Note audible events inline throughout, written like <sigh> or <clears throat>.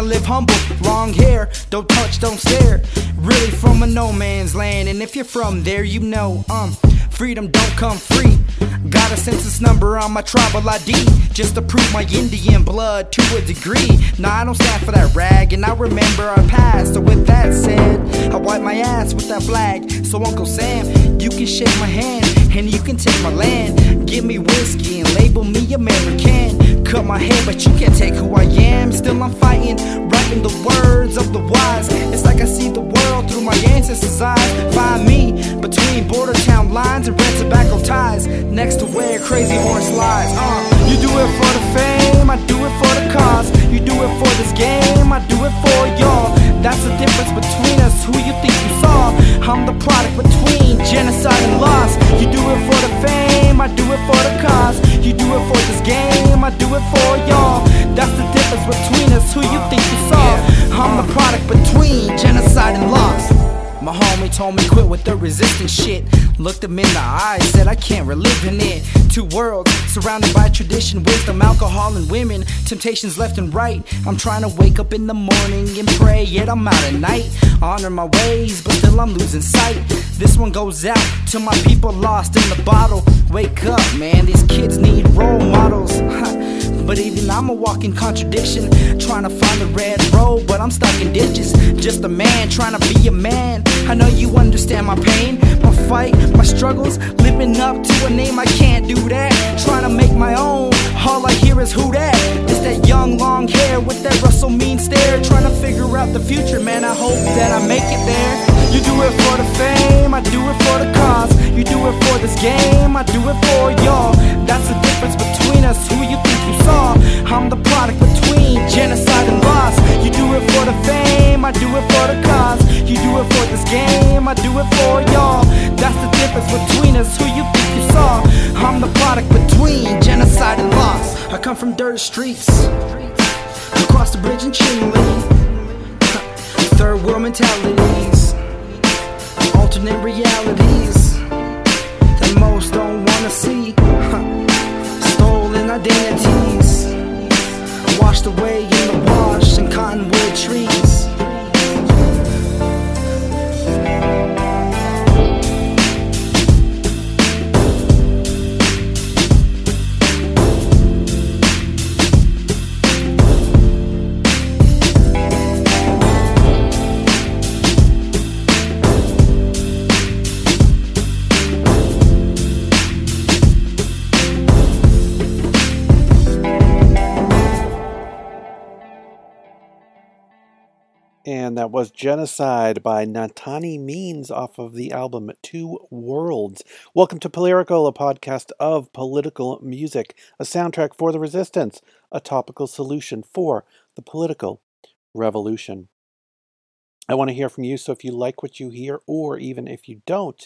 to live humble. Long hair, don't touch, don't stare. Really from a no man's land, and if you're from there, you know, um, freedom don't come free. Got a census number on my tribal ID just to prove my Indian blood to a degree. Nah, I don't stand for that rag, and I remember our past. So with that said, I wipe my ass with that flag. So Uncle Sam, you can shake my hand, and you can take my land. Give me whiskey and label me American. Cut my hair, but you can't take who I am. Still I'm fighting, writing the words of the wise. It's like I see the world through my ancestors' eyes. Find me between border town lines and red tobacco ties. Next to where crazy horse lies. Uh, you do it for the fame, I do it for the cause. You do it for this game, I do it for y'all. That's the difference between us, who you think you saw. I'm the product between genocide and loss. You do it for the fame, I do it for the cause. You do it for this game, I do it for y'all. That's the difference between us, who you think you saw. I'm the product between genocide and loss. My homie told me quit with the resistance shit. Looked him in the eyes, said I can't relive in it. Two worlds surrounded by tradition, wisdom, alcohol, and women. Temptations left and right. I'm trying to wake up in the morning and pray, yet I'm out at night. Honor my ways, but still I'm losing sight. This one goes out to my people lost in the bottle. Wake up, man, these kids need role models. <laughs> But even I'm a walking contradiction. Trying to find the red road, but I'm stuck in ditches. Just a man trying to be a man. I know you understand my pain, fight, my struggles. Living up to a name, I can't do that. Trying to make my own, all I hear is who that. It's that young long hair with that Russell Means stare. Trying to figure out the future, man. I hope that I make it there. You do it for the fame, I do it for the cause. You do it for this game, I do it for y'all. That's the difference between us, who you think you saw. I'm the product between genocide and loss. You do it for the fame, I do it for the cause. You do it for this game, I do it for y'all. That's the difference between us, who you think you saw. I'm the product between genocide and loss. I come from dirt streets, across the bridge in Chile. Third world mentalities, alternate realities that most don't wanna see. Stolen identities, washed away in the wash and cottonwood trees. That was Genocide by Nataanii Means off of the album Two Worlds. Welcome to Polyrical, a podcast of political music, a soundtrack for the resistance, a topical solution for the political revolution. I want to hear from you, so if you like what you hear, or even if you don't,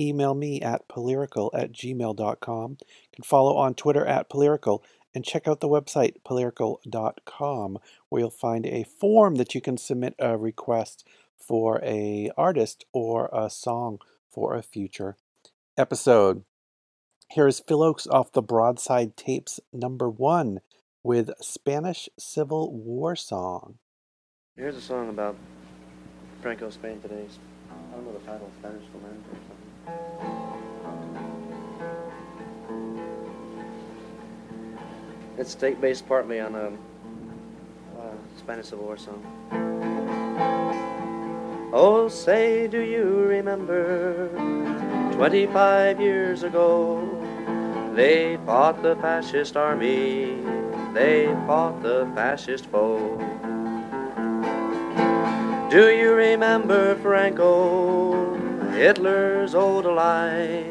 email me at polyrical at gmail.com. You can follow on Twitter at polyrical and check out the website polyrical.com where you'll find a form that you can submit a request for a artist or a song for a future episode. Here is Phil Ochs off the Broadside Tapes number one with Spanish Civil War song. Here's a song about Franco Spain today. I don't know the title, Spanish Lament or something. It's state based partly on a, uh Spanish Civil War song. Oh, say, do you remember 25 years ago? They fought the fascist army, they fought the fascist foe. Do you remember Franco, Hitler's old ally?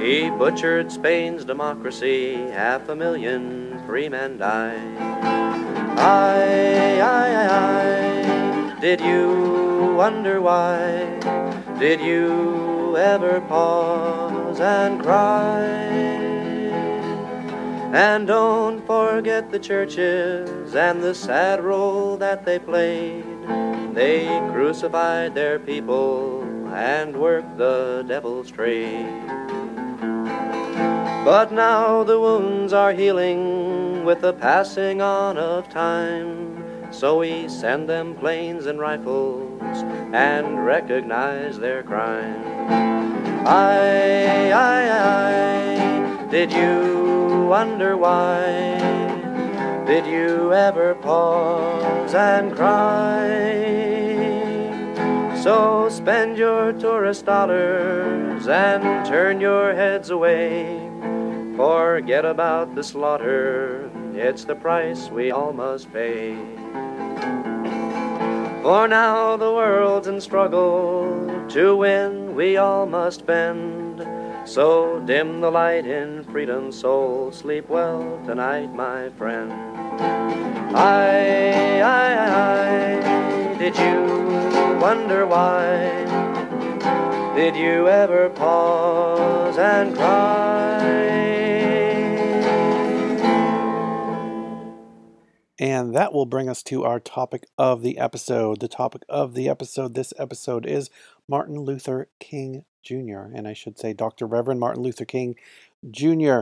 He butchered Spain's democracy, half a million free men die. I, I, I, I, did you wonder why? Did you ever pause and cry? And don't forget the churches and the sad role that they played. They crucified their people and worked the devil's trade. But now the wounds are healing with the passing on of time. So we send them planes and rifles and recognize their crime. I, I, I, did you wonder why? Did you ever pause and cry? So spend your tourist dollars and turn your heads away. Forget about the slaughter, it's the price we all must pay. For now the world's in struggle, to win we all must bend. So dim the light in freedom's soul, sleep well tonight, my friend. I, I, I, did you wonder why? Did you ever pause and cry? And that will bring us to our topic of the episode. The topic of the episode this episode is Martin Luther King Jr., and I should say Dr. Reverend Martin Luther King Jr.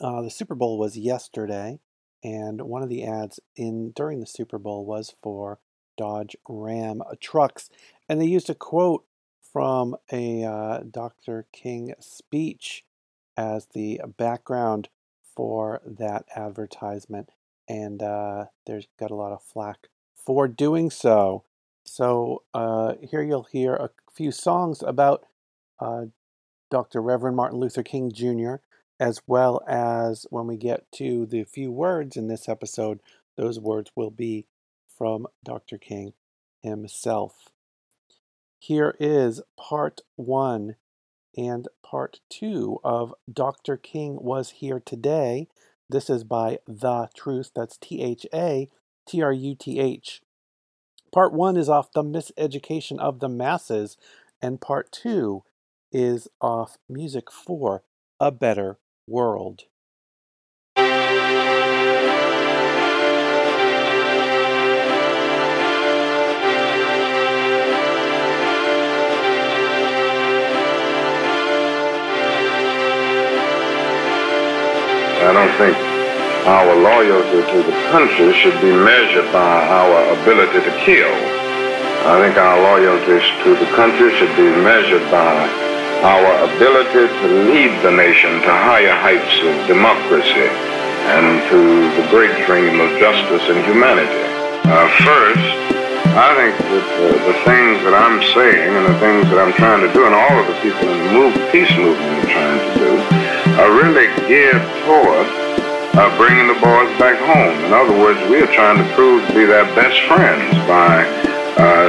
Uh, the Super Bowl was yesterday, and one of the ads in during the Super Bowl was for Dodge Ram trucks, and they used a quote from a uh, Dr. King speech as the background for that advertisement, and uh, there's got a lot of flack for doing so. So uh, here you'll hear a few songs about uh, Dr. Reverend Martin Luther King Jr., as well as when we get to the few words in this episode, those words will be from Dr. King himself. Here is part one and part two of Dr. King Was Here Today. This is by The Truth. That's T H A T R U T H. Part one is off The Miseducation of the Masses, and part two is off Music for a Better World. I don't think our loyalty to the country should be measured by our ability to kill. I think our loyalty to the country should be measured by our ability to lead the nation to higher heights of democracy and to the great dream of justice and humanity. Uh, first, I think that uh, the things that I'm saying and the things that I'm trying to do, and all of the people in the move, peace movement are trying to are really geared toward uh, bringing the boys back home. In other words, we are trying to prove to be their best friends by uh,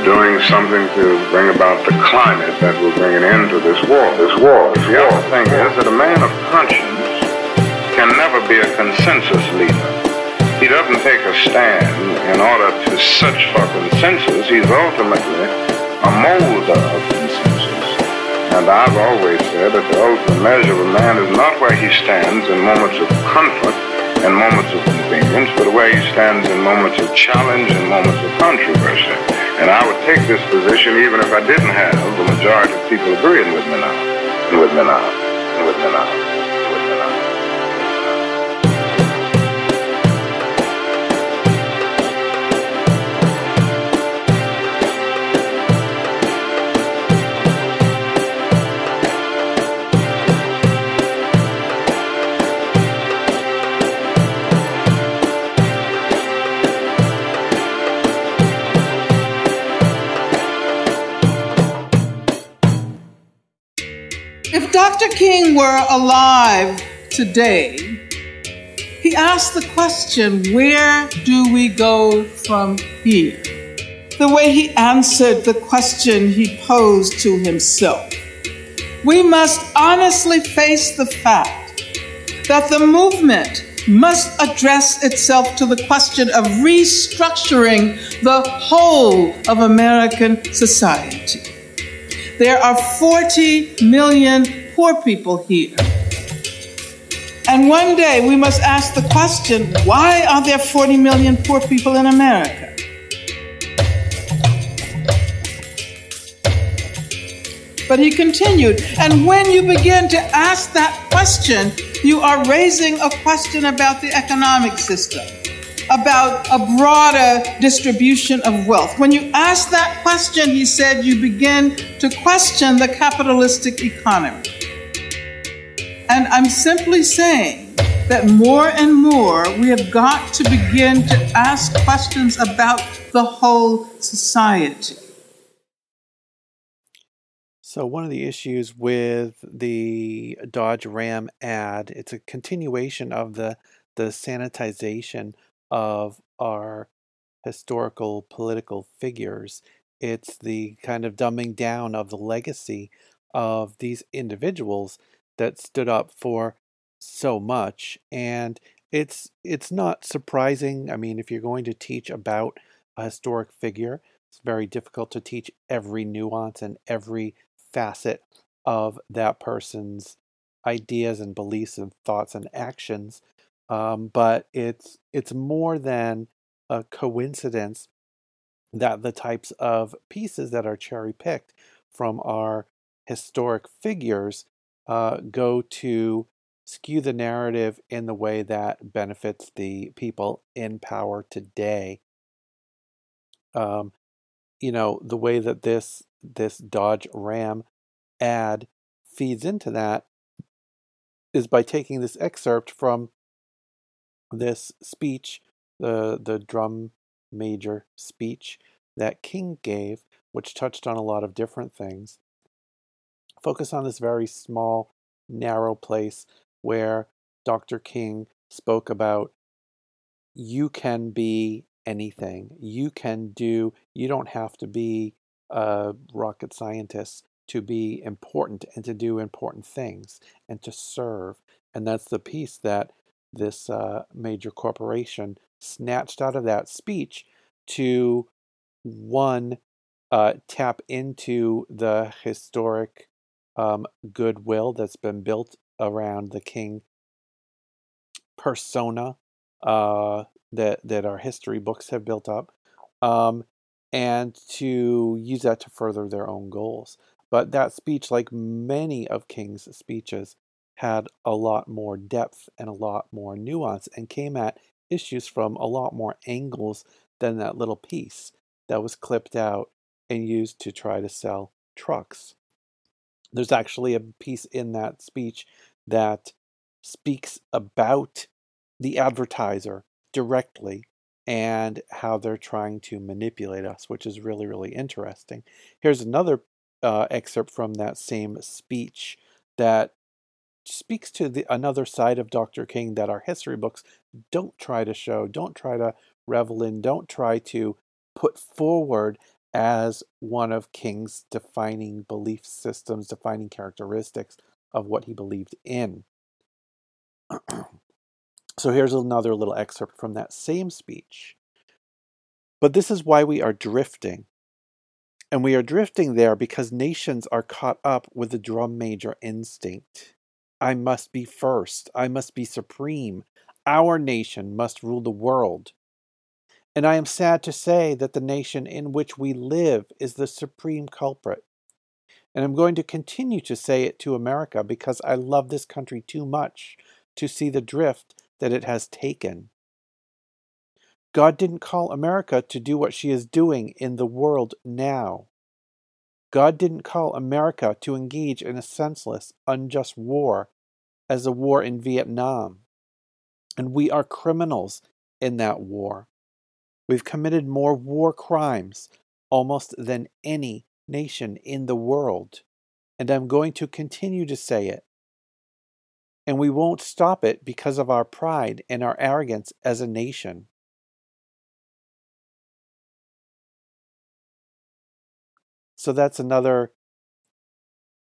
doing something to bring about the climate that will bring an end to this war. This war. This The other thing is that a man of conscience can never be a consensus leader. He doesn't take a stand in order to search for consensus. He's ultimately a molder of consensus. And I've always said that the ultimate measure of a man is not where he stands in moments of comfort and moments of convenience, but where he stands in moments of challenge and moments of controversy. And I would take this position even if I didn't have the majority of people agreeing with me now. With me now. With me now. Dr. King were alive today, he asked the question, Where do we go from here? The way he answered the question he posed to himself. We must honestly face the fact that the movement must address itself to the question of restructuring the whole of American society. There are 40 million poor people here. And one day we must ask the question why are there 40 million poor people in America? But he continued, and when you begin to ask that question, you are raising a question about the economic system, about a broader distribution of wealth. When you ask that question, he said, you begin to question the capitalistic economy. And I'm simply saying that more and more we have got to begin to ask questions about the whole society. So one of the issues with the Dodge Ram ad, it's a continuation of the the sanitization of our historical political figures. It's the kind of dumbing down of the legacy of these individuals that stood up for so much and it's it's not surprising. I mean, if you're going to teach about a historic figure, it's very difficult to teach every nuance and every facet of that person's ideas and beliefs and thoughts and actions. Um, but it's it's more than a coincidence that the types of pieces that are cherry picked from our historic figures uh, go to skew the narrative in the way that benefits the people in power today. Um, you know the way that this this Dodge Ram ad feeds into that is by taking this excerpt from this speech, the the drum major speech that King gave, which touched on a lot of different things. Focus on this very small, narrow place where Dr. King spoke about you can be anything. You can do, you don't have to be a rocket scientist to be important and to do important things and to serve. And that's the piece that this uh, major corporation snatched out of that speech to one, uh, tap into the historic um, goodwill that's been built around the king persona uh, that that our history books have built up, um, and to use that to further their own goals. But that speech, like many of King's speeches, had a lot more depth and a lot more nuance and came at issues from a lot more angles than that little piece that was clipped out and used to try to sell trucks. There's actually a piece in that speech that speaks about the advertiser directly and how they're trying to manipulate us, which is really, really interesting. Here's another uh, excerpt from that same speech that speaks to the another side of Dr. King that our history books don't try to show, don't try to revel in, don't try to put forward as one of King's defining belief systems, defining characteristics of what he believed in. <clears throat> so here's another little excerpt from that same speech. But this is why we are drifting. And we are drifting there because nations are caught up with the drum major instinct. I must be first. I must be supreme. Our nation must rule the world. And I am sad to say that the nation in which we live is the supreme culprit. And I'm going to continue to say it to America because I love this country too much to see the drift that it has taken. God didn't call America to do what she is doing in the world now. God didn't call America to engage in a senseless, unjust war as the war in Vietnam. And we are criminals in that war. We've committed more war crimes almost than any nation in the world. And I'm going to continue to say it. And we won't stop it because of our pride and our arrogance as a nation. So that's another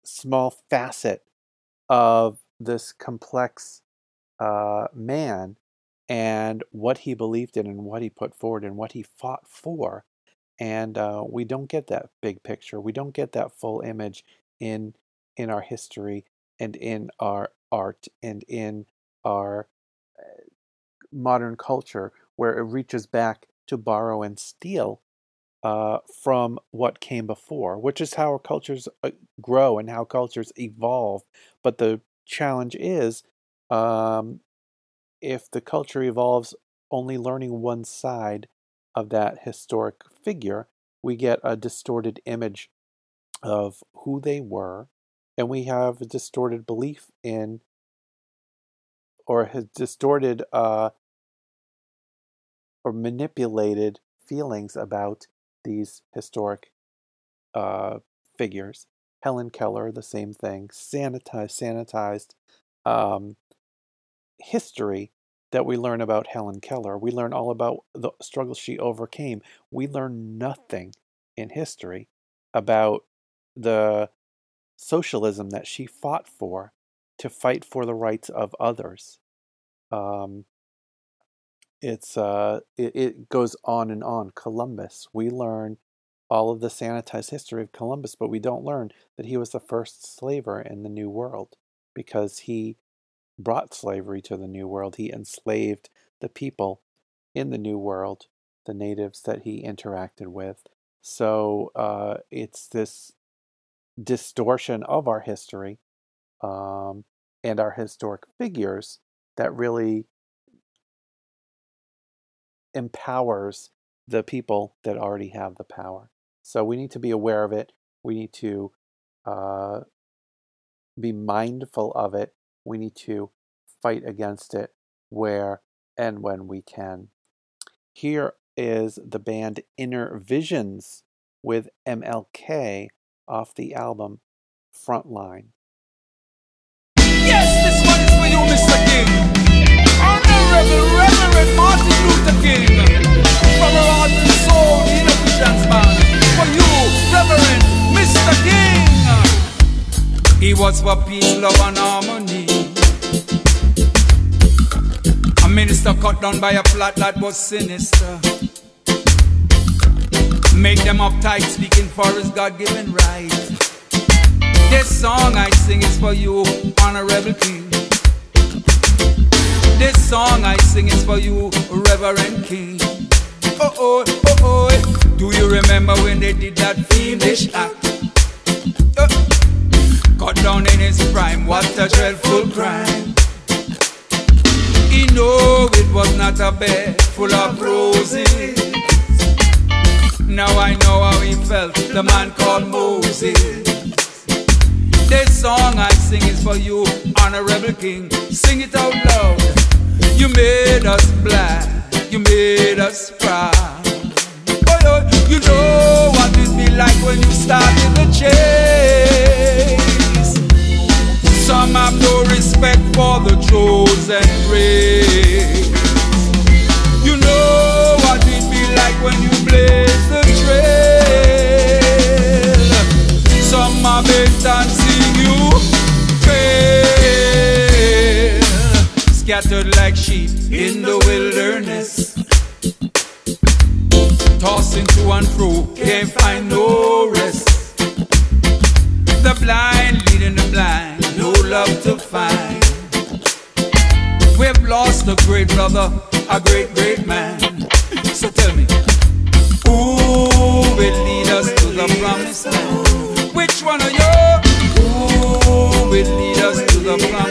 small facet of this complex uh, man and what he believed in and what he put forward and what he fought for and uh, we don't get that big picture. We don't get that full image in in our history and in our art and in our uh, modern culture, where it reaches back to borrow and steal uh, from what came before, which is how cultures uh, grow and how cultures evolve. But the challenge is um, if the culture evolves only learning one side of that historic figure, we get a distorted image of who they were, and we have a distorted belief in or has distorted uh, or manipulated feelings about these historic uh, figures. Helen Keller, the same thing, sanitized, sanitized um, history that we learn about Helen Keller. We learn all about the struggles she overcame. We learn nothing in history about the socialism that she fought for to fight for the rights of others. Um, it's uh, it, it goes on and on. Columbus, we learn all of the sanitized history of Columbus, but we don't learn that he was the first slaver in the New World because he brought slavery to the New World. He enslaved the people in the New World, the natives that he interacted with. So uh, it's this distortion of our history um, and our historic figures that really empowers the people that already have the power. So we need to be aware of it. We need to uh, be mindful of it. We need to fight against it where and when we can. Here is the band Inner Visions with MLK off the album Frontline. He was for peace, love, and harmony. A minister cut down by a plot that was sinister. Make them uptight, speaking for his God given right. This song I sing is for you, Honorable King. This song I sing is for you, Reverend King. Oh oh, oh oh, do you remember when they did that fiendish act? Uh, cut down in his prime, what a dreadful crime. He knew it was not a bed full of roses. Now I know how he felt, the man called Moses. This song I sing is for you, Honorable King. Sing it out loud. You made us black, you made us proud. Oh, oh, you know what it be like when you started the chase. Some have no respect for the chosen race. You know what it be like when you blaze the trail. Some have been dancing you fail. Scattered like sheep in the wilderness. Tossing to and fro, can't find no rest. The blind leading the blind, no love to find. We've lost a great brother, a great, great man. So tell me, who will lead us to the promised land? Which one of you? Who will lead us to the promised land?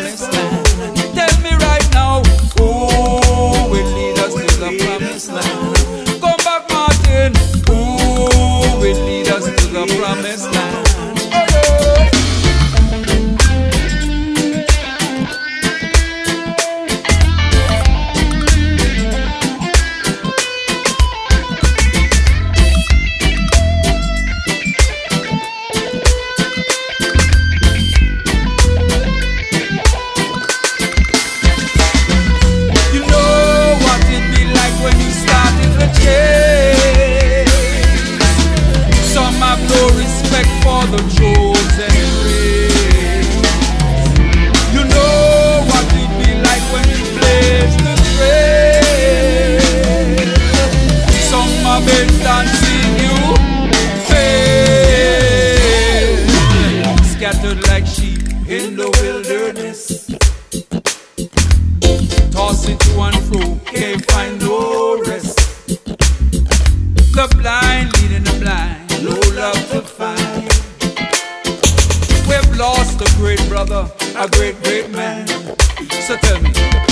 brother, a great, great man. So tell me.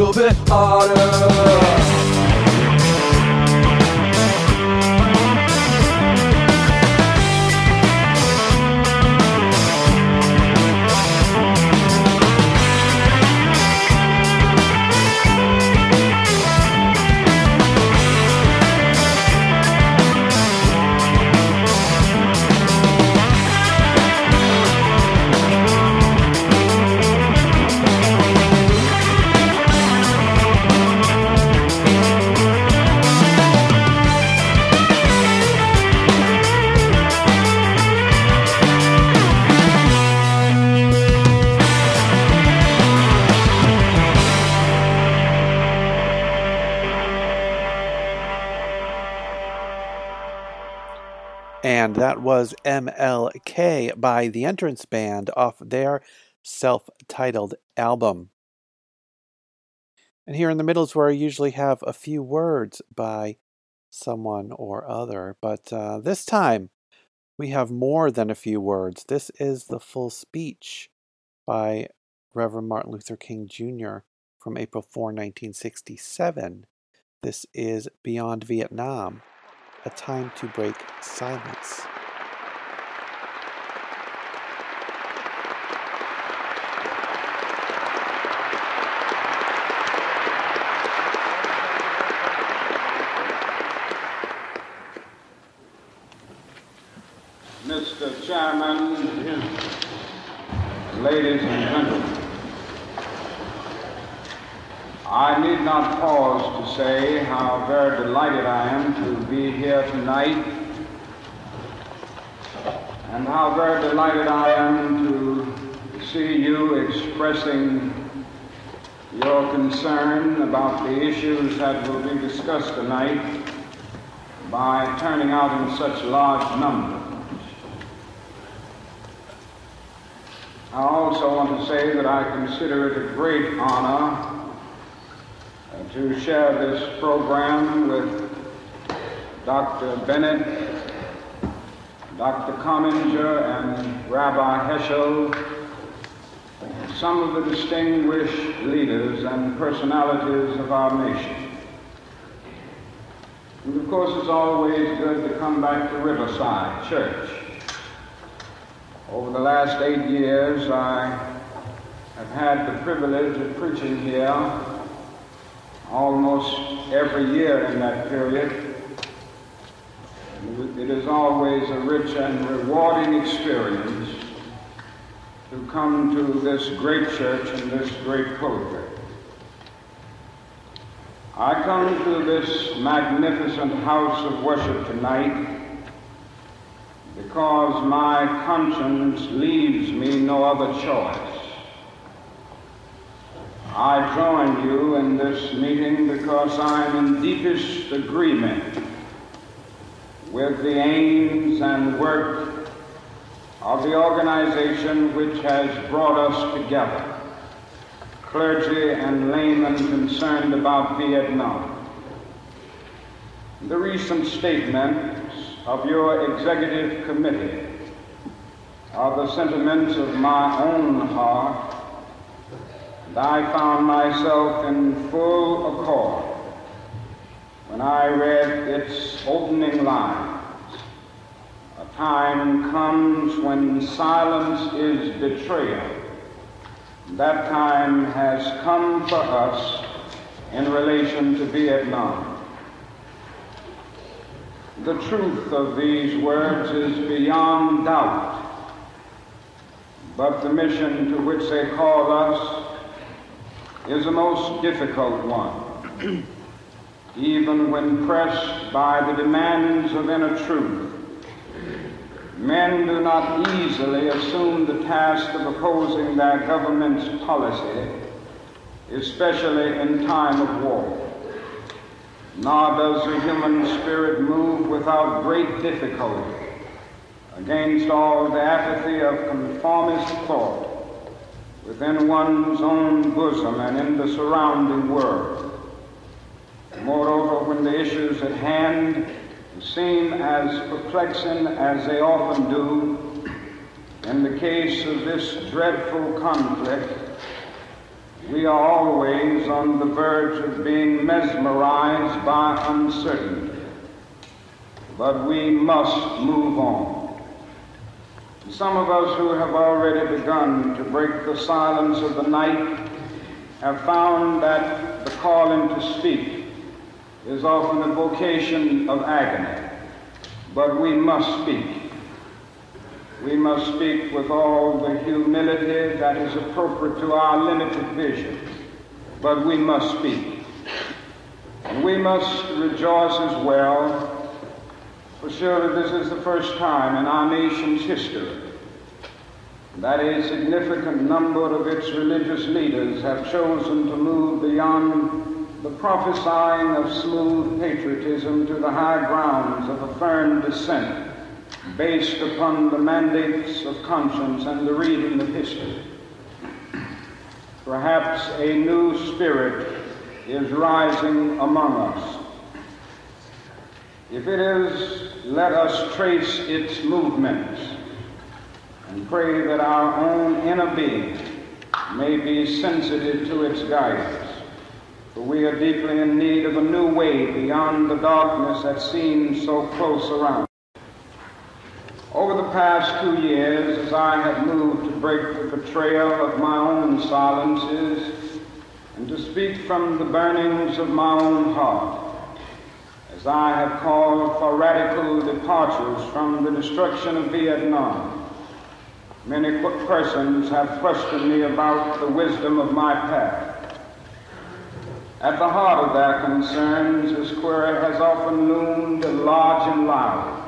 little bit harder. Was MLK by the Entrance Band off their self titled album. And here in the middle is where I usually have a few words by someone or other, but uh, this time we have more than a few words. This is the full speech by Reverend Martin Luther King Jr. from April 4, 1967. This is Beyond Vietnam a time to break silence. Mr. Chairman, ladies and gentlemen, I need not pause to say how very delighted I am to be here tonight and how very delighted I am to see you expressing your concern about the issues that will be discussed tonight by turning out in such large numbers. I also want to say that I consider it a great honor uh, to share this program with Dr. Bennett, Dr. Commager, and Rabbi Heschel, some of the distinguished leaders and personalities of our nation. And of course, it's always good to come back to Riverside Church. Over the last eight years, I have had the privilege of preaching here almost every year in that period. It is always a rich and rewarding experience to come to this great church and this great pulpit. I come to this magnificent house of worship tonight because my conscience leaves me no other choice. I join you in this meeting because I am in deepest agreement with the aims and work of the organization which has brought us together, clergy and laymen concerned about Vietnam. The recent statements of your executive committee are the sentiments of my own heart and I found myself in full accord when I read its opening lines. A time comes when silence is betrayal. That time has come for us in relation to Vietnam. The truth of these words is beyond doubt, but the mission to which they call us is a most difficult one, <clears throat> even when pressed by the demands of inner truth. Men do not easily assume the task of opposing their government's policy, especially in time of war. Nor does the human spirit move without great difficulty against all the apathy of conformist thought within one's own bosom and in the surrounding world. Moreover, when the issues at hand seem as perplexing as they often do, in the case of this dreadful conflict, we are always on the verge of being mesmerized by uncertainty. But we must move on. Some of us who have already begun to break the silence of the night have found that the calling to speak is often a vocation of agony. But we must speak. We must speak with all the humility that is appropriate to our limited vision. But we must speak. And we must rejoice as well, for surely this is the first time in our nation's history that a significant number of its religious leaders have chosen to move beyond the prophesying of smooth patriotism to the high grounds of a firm dissent based upon the mandates of conscience and the reading of history. Perhaps a new spirit is rising among us. If it is, let us trace its movements and pray that our own inner being may be sensitive to its guidance. For we are deeply in need of a new way beyond the darkness that seems so close around. Over the past two years, as I have moved to break the betrayal of my own silences and to speak from the burnings of my own heart, as I have called for radical departures from the destruction of Vietnam, many persons have questioned me about the wisdom of my path. At the heart of their concerns, this query has often loomed large and loud.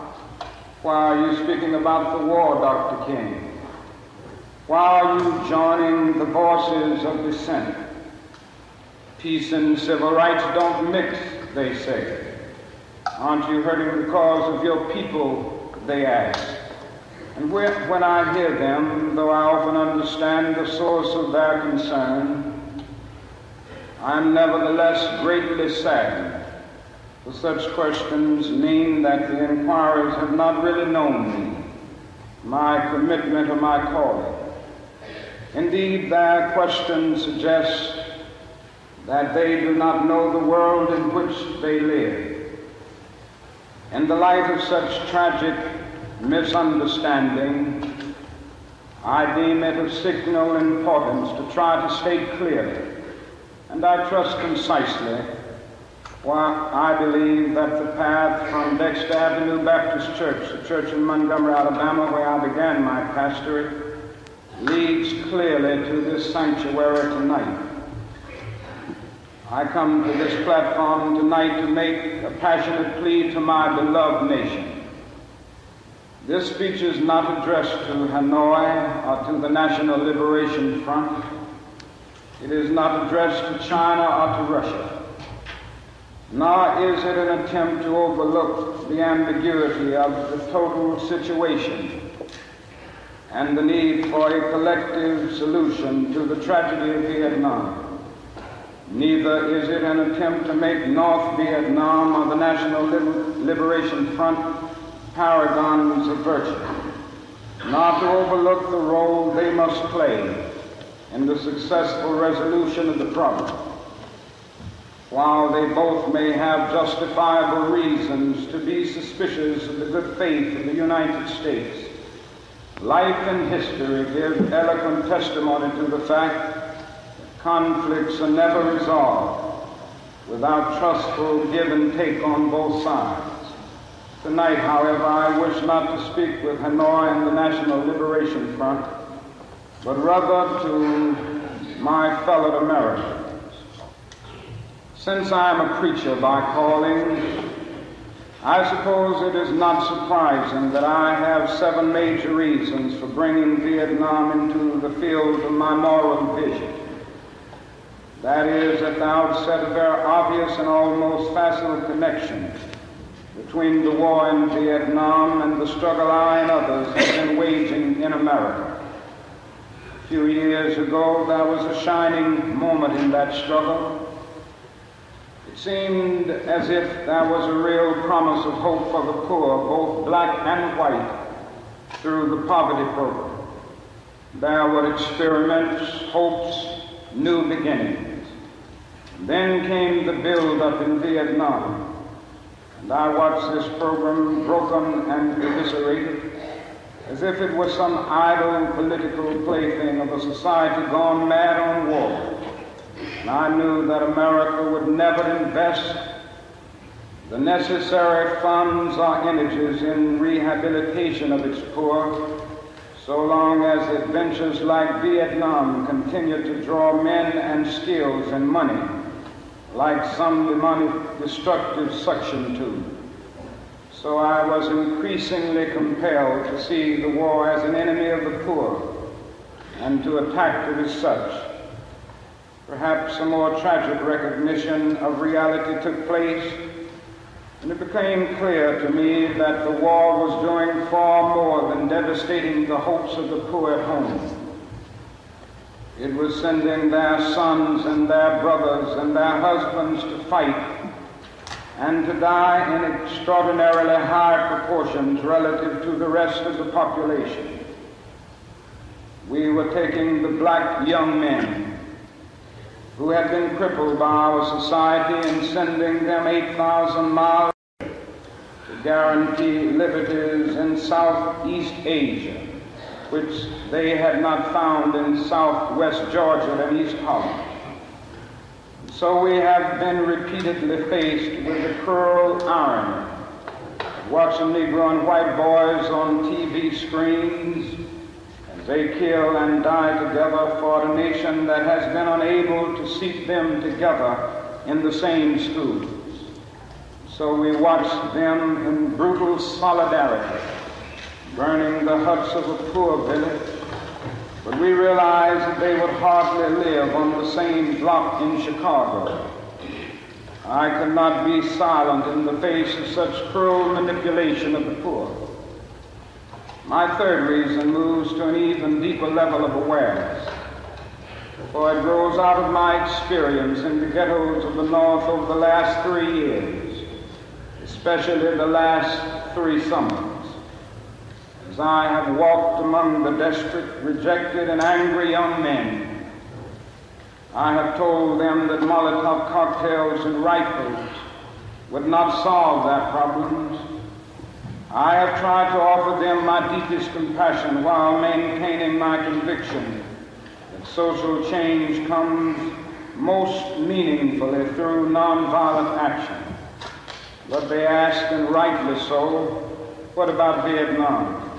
Why are you speaking about the war, Dr. King? Why are you joining the voices of dissent? Peace and civil rights don't mix, they say. Aren't you hurting the cause of your people, they ask. And when I hear them, though I often understand the source of their concern, I am nevertheless greatly saddened for such questions mean that the inquirers have not really known me, my commitment or my calling. Indeed, their questions suggest that they do not know the world in which they live. In the light of such tragic misunderstanding, I deem it of signal importance to try to state clearly, and I trust concisely, why, I believe that the path from Dexter Avenue Baptist Church, the church in Montgomery, Alabama, where I began my pastorate, leads clearly to this sanctuary tonight. I come to this platform tonight to make a passionate plea to my beloved nation. This speech is not addressed to Hanoi or to the National Liberation Front. It is not addressed to China or to Russia nor is it an attempt to overlook the ambiguity of the total situation and the need for a collective solution to the tragedy of Vietnam. Neither is it an attempt to make North Vietnam or the National Liberation Front paragons of virtue, nor to overlook the role they must play in the successful resolution of the problem while they both may have justifiable reasons to be suspicious of the good faith of the United States, life and history give eloquent testimony to the fact that conflicts are never resolved without trustful give and take on both sides. Tonight, however, I wish not to speak with Hanoi and the National Liberation Front, but rather to my fellow Americans. Since I am a preacher by calling, I suppose it is not surprising that I have seven major reasons for bringing Vietnam into the field of my moral vision. That is, at the outset, a very obvious and almost facile connection between the war in Vietnam and the struggle I and others have been waging in America. A few years ago, there was a shining moment in that struggle it seemed as if there was a real promise of hope for the poor, both black and white, through the poverty program. There were experiments, hopes, new beginnings. Then came the build-up in Vietnam, and I watched this program broken and eviscerated as if it was some idle political plaything of a society gone mad on war. And I knew that America would never invest the necessary funds or energies in rehabilitation of its poor so long as adventures like Vietnam continue to draw men and skills and money like some demonic destructive suction tube. So I was increasingly compelled to see the war as an enemy of the poor and to attack it as such. Perhaps a more tragic recognition of reality took place, and it became clear to me that the war was doing far more than devastating the hopes of the poor at home. It was sending their sons and their brothers and their husbands to fight and to die in extraordinarily high proportions relative to the rest of the population. We were taking the black young men who had been crippled by our society and sending them 8,000 miles to guarantee liberties in Southeast Asia, which they had not found in Southwest Georgia and East Harlem. So we have been repeatedly faced with the cruel irony watching Negro and white boys on TV screens they kill and die together for a nation that has been unable to seat them together in the same schools. So we watch them in brutal solidarity, burning the huts of a poor village but we realized that they would hardly live on the same block in Chicago. I could not be silent in the face of such cruel manipulation of the poor. My third reason moves to an even deeper level of awareness, for it grows out of my experience in the ghettos of the North over the last three years, especially the last three summers. As I have walked among the desperate, rejected, and angry young men, I have told them that Molotov cocktails and rifles would not solve their problems. I have tried to offer them my deepest compassion while maintaining my conviction that social change comes most meaningfully through nonviolent action. But they ask, and rightly so, what about Vietnam?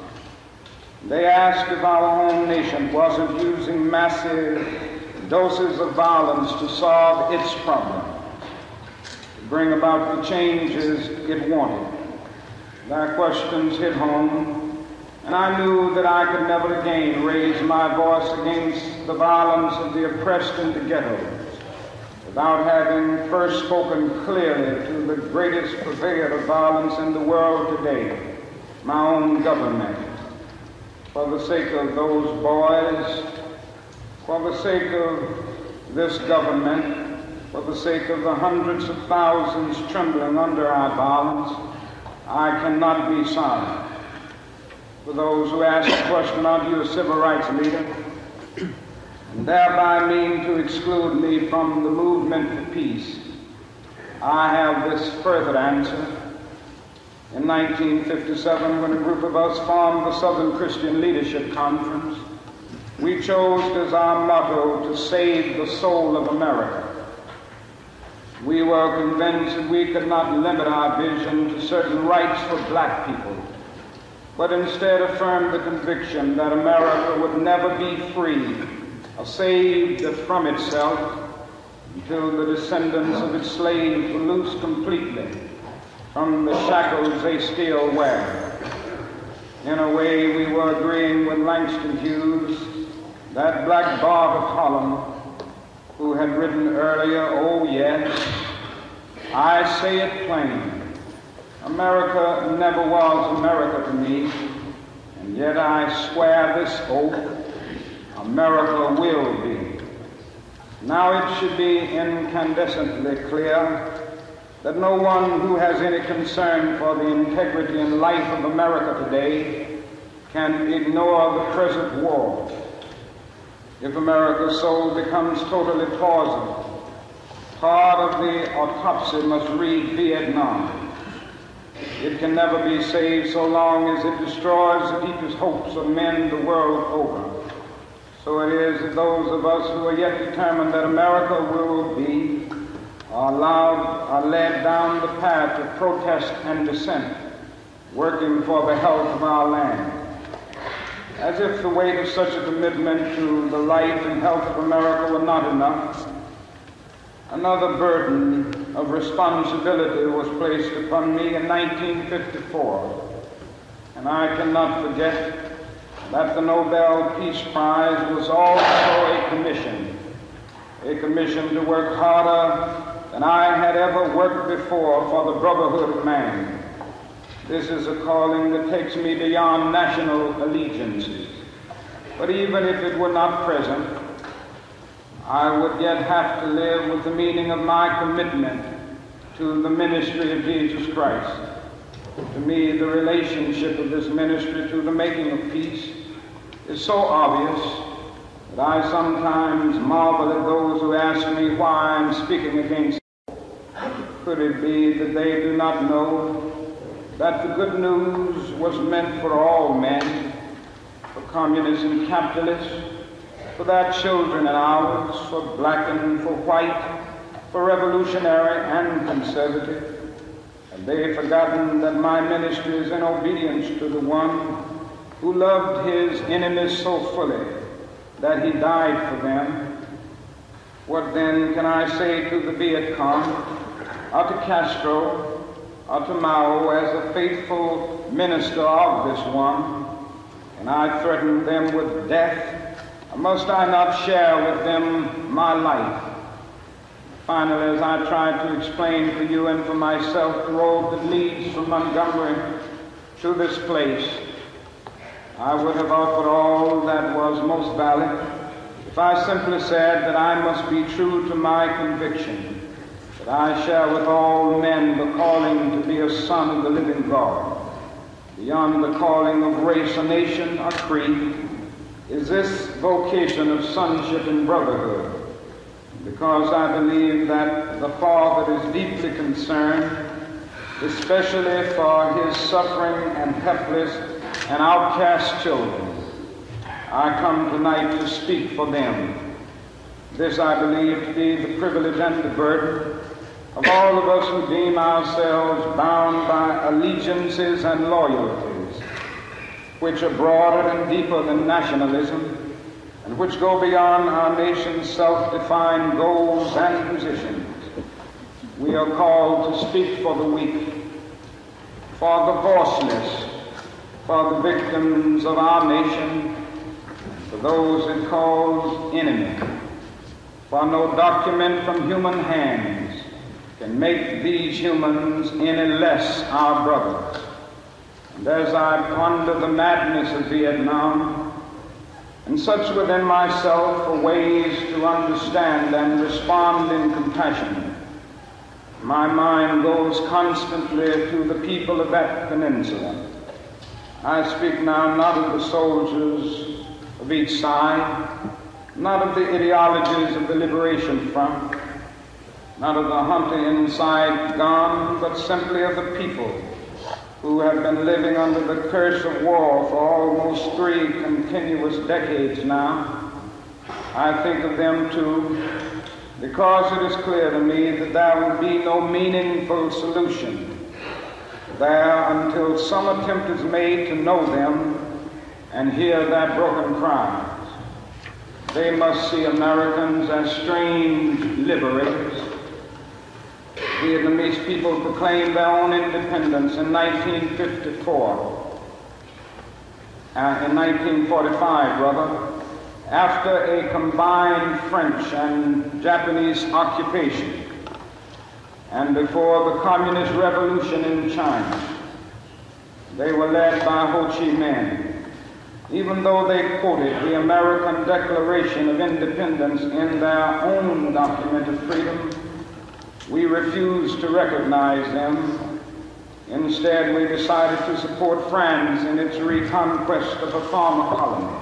They asked if our home nation wasn't using massive doses of violence to solve its problems, to bring about the changes it wanted. Their questions hit home, and I knew that I could never again raise my voice against the violence of the oppressed in the ghettos without having first spoken clearly to the greatest purveyor of violence in the world today, my own government. For the sake of those boys, for the sake of this government, for the sake of the hundreds of thousands trembling under our violence, I cannot be silent. For those who ask the question, are you a civil rights leader? and thereby mean to exclude me from the movement for peace, I have this further answer. In 1957, when a group of us formed the Southern Christian Leadership Conference, we chose as our motto to save the soul of America. We were convinced that we could not limit our vision to certain rights for black people, but instead affirmed the conviction that America would never be free or saved from itself until the descendants of its slaves were loosed completely from the shackles they still wear. In a way, we were agreeing with Langston Hughes, that black Bart of Harlem, who had written earlier, Oh, yes, I say it plain. America never was America to me, and yet I swear this oath America will be. Now it should be incandescently clear that no one who has any concern for the integrity and life of America today can ignore the present war if America's soul becomes totally plausible, part of the autopsy must read Vietnam. It can never be saved so long as it destroys the deepest hopes of men the world over. So it is that those of us who are yet determined that America will be are allowed, are led down the path of protest and dissent, working for the health of our land as if the weight of such a commitment to the life and health of America were not enough, another burden of responsibility was placed upon me in 1954. And I cannot forget that the Nobel Peace Prize was also a commission, a commission to work harder than I had ever worked before for the brotherhood of man. This is a calling that takes me beyond national allegiances. But even if it were not present, I would yet have to live with the meaning of my commitment to the ministry of Jesus Christ. To me, the relationship of this ministry to the making of peace is so obvious that I sometimes marvel at those who ask me why I'm speaking against. Could it be that they do not know that the good news was meant for all men, for communists and capitalists, for their children and ours, for black and for white, for revolutionary and conservative. And they've forgotten that my ministry is in obedience to the one who loved his enemies so fully that he died for them. What then can I say to the Viet Cong or to Castro unto Mao as a faithful minister of this one, and I threatened them with death, must I not share with them my life? Finally, as I tried to explain for you and for myself the road that leads from Montgomery to this place, I would have offered all that was most valid if I simply said that I must be true to my conviction that I share with all men the calling to be a son of the living God. Beyond the calling of race or nation or creed is this vocation of sonship and brotherhood. Because I believe that the Father is deeply concerned, especially for his suffering and helpless and outcast children. I come tonight to speak for them. This I believe to be the privilege and the burden of all of us who deem ourselves bound by allegiances and loyalties, which are broader and deeper than nationalism, and which go beyond our nation's self-defined goals and positions. We are called to speak for the weak, for the voiceless, for the victims of our nation, for those it calls enemy, for no document from human hands can make these humans any less our brothers. And as I ponder the madness of Vietnam and search within myself for ways to understand and respond in compassion, my mind goes constantly to the people of that peninsula. I speak now not of the soldiers of each side, not of the ideologies of the Liberation Front, not of the junta in Saigon, but simply of the people who have been living under the curse of war for almost three continuous decades now. I think of them too, because it is clear to me that there will be no meaningful solution there until some attempt is made to know them and hear their broken cries. They must see Americans as strange liberators Vietnamese people proclaimed their own independence in 1954, uh, in 1945, rather, after a combined French and Japanese occupation, and before the Communist Revolution in China. They were led by Ho Chi Minh, even though they quoted the American Declaration of Independence in their own document of freedom we refused to recognize them. Instead, we decided to support France in its reconquest of a former colony.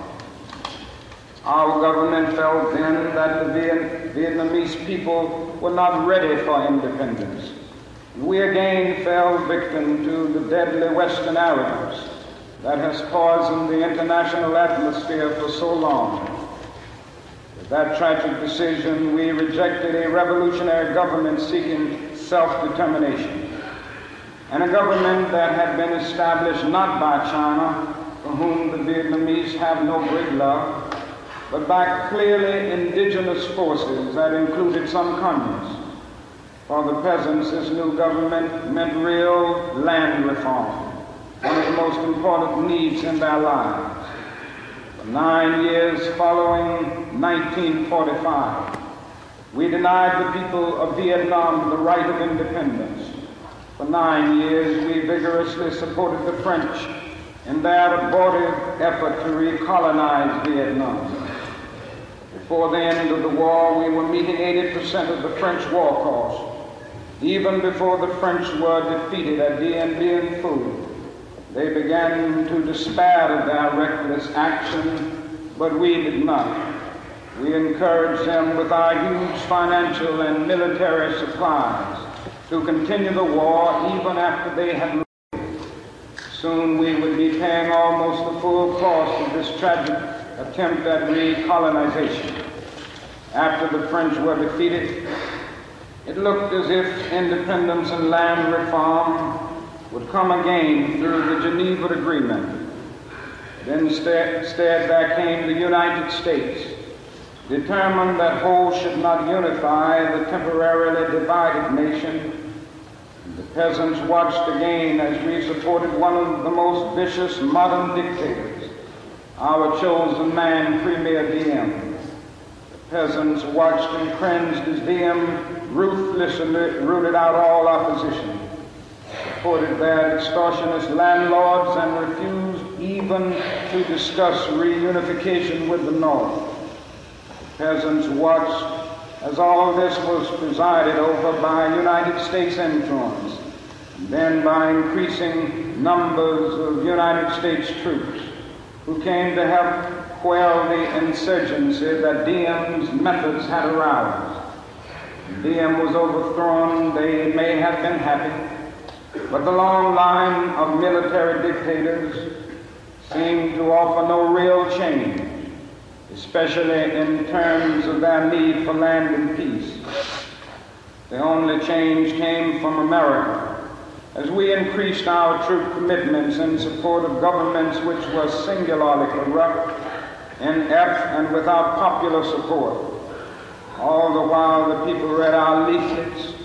Our government felt then that the Vietnamese people were not ready for independence. We again fell victim to the deadly Western arrogance that has poisoned the international atmosphere for so long. That tragic decision, we rejected a revolutionary government seeking self-determination, and a government that had been established not by China, for whom the Vietnamese have no great love, but by clearly indigenous forces that included some communists. For the peasants, this new government meant real land reform, one of the most important needs in their lives. For nine years following 1945, we denied the people of Vietnam the right of independence. For nine years, we vigorously supported the French in their abortive effort to recolonize Vietnam. Before the end of the war, we were meeting 80% of the French war cost. Even before the French were defeated at Dien Bien Phu, they began to despair of their reckless action, but we did not. We encouraged them with our huge financial and military supplies to continue the war even after they had lost. Soon we would be paying almost the full cost of this tragic attempt at recolonization. After the French were defeated, it looked as if independence and land reform would come again through the Geneva Agreement. Then instead, there came the United States, determined that Ho should not unify the temporarily divided nation. The peasants watched again as we supported one of the most vicious modern dictators, our chosen man, Premier Diem. The peasants watched and cringed as Diem ruthlessly rooted out all opposition, supported their extortionist landlords, and refused even to discuss reunification with the North. Peasants watched as all of this was presided over by United States influence, then by increasing numbers of United States troops who came to help quell the insurgency that Diem's methods had aroused. Diem was overthrown, they may have been happy, but the long line of military dictators seemed to offer no real change, especially in terms of their need for land and peace. The only change came from America as we increased our troop commitments in support of governments which were singularly corrupt, inept, and without popular support. All the while the people read our leaflets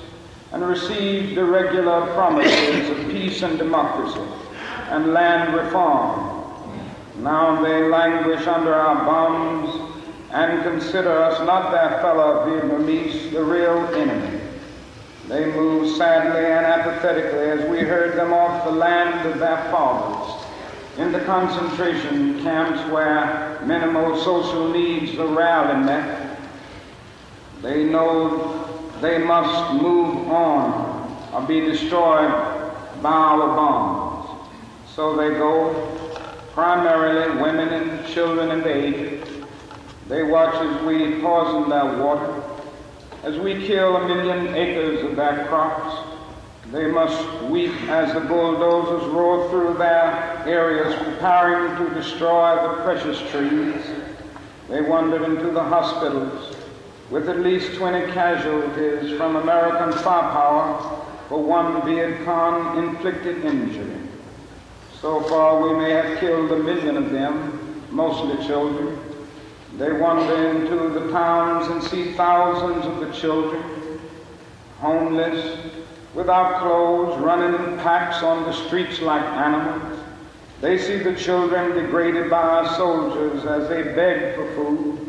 and received the regular promises of peace and democracy and land reform. Now they languish under our bombs and consider us not their fellow Vietnamese, the real enemy. They move sadly and apathetically as we herd them off the land of their fathers into concentration camps where minimal social needs are rarely met. They know they must move on or be destroyed by our bombs. So they go, primarily women and children and aged. They watch as we poison their water as we kill a million acres of their crops, they must weep as the bulldozers roar through their areas preparing to destroy the precious trees. They wandered into the hospitals with at least 20 casualties from American firepower for one Viet Cong inflicted injury. So far, we may have killed a million of them, mostly children. They wander into the towns and see thousands of the children, homeless, without clothes, running in packs on the streets like animals. They see the children degraded by our soldiers as they beg for food.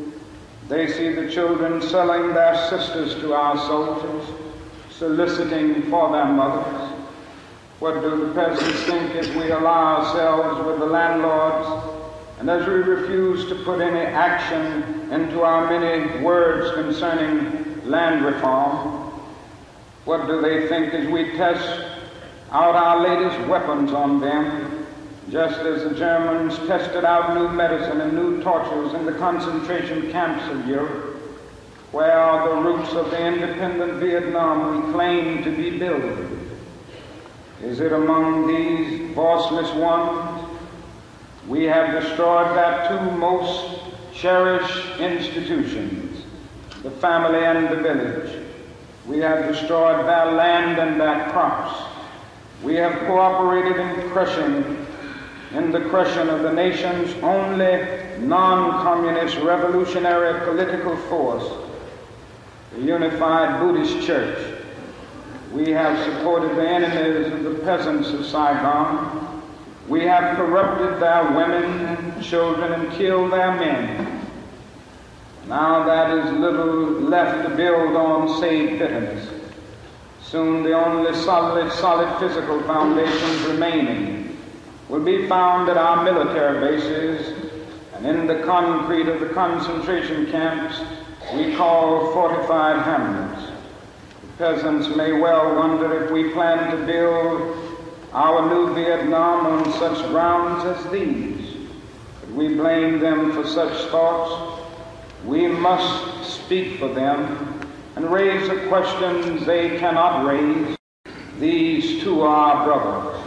They see the children selling their sisters to our soldiers, soliciting for their mothers. What do the peasants think if we allow ourselves with the landlords and as we refuse to put any action into our many words concerning land reform, what do they think as we test out our latest weapons on them? Just as the Germans tested out new medicine and new tortures in the concentration camps of Europe, where are the roots of the independent Vietnam we claim to be building? Is it among these voiceless ones? We have destroyed their two most cherished institutions, the family and the village. We have destroyed their land and their crops. We have cooperated in crushing, in the crushing of the nation's only non-communist revolutionary political force, the unified Buddhist church. We have supported the enemies of the peasants of Saigon. We have corrupted their women and children and killed their men. Now that is little left to build on save bitterness. Soon the only solid, solid physical foundations remaining will be found at our military bases and in the concrete of the concentration camps we call fortified hamlets. The peasants may well wonder if we plan to build our new Vietnam on such grounds as these. But we blame them for such thoughts we must speak for them and raise the questions they cannot raise. These two are brothers.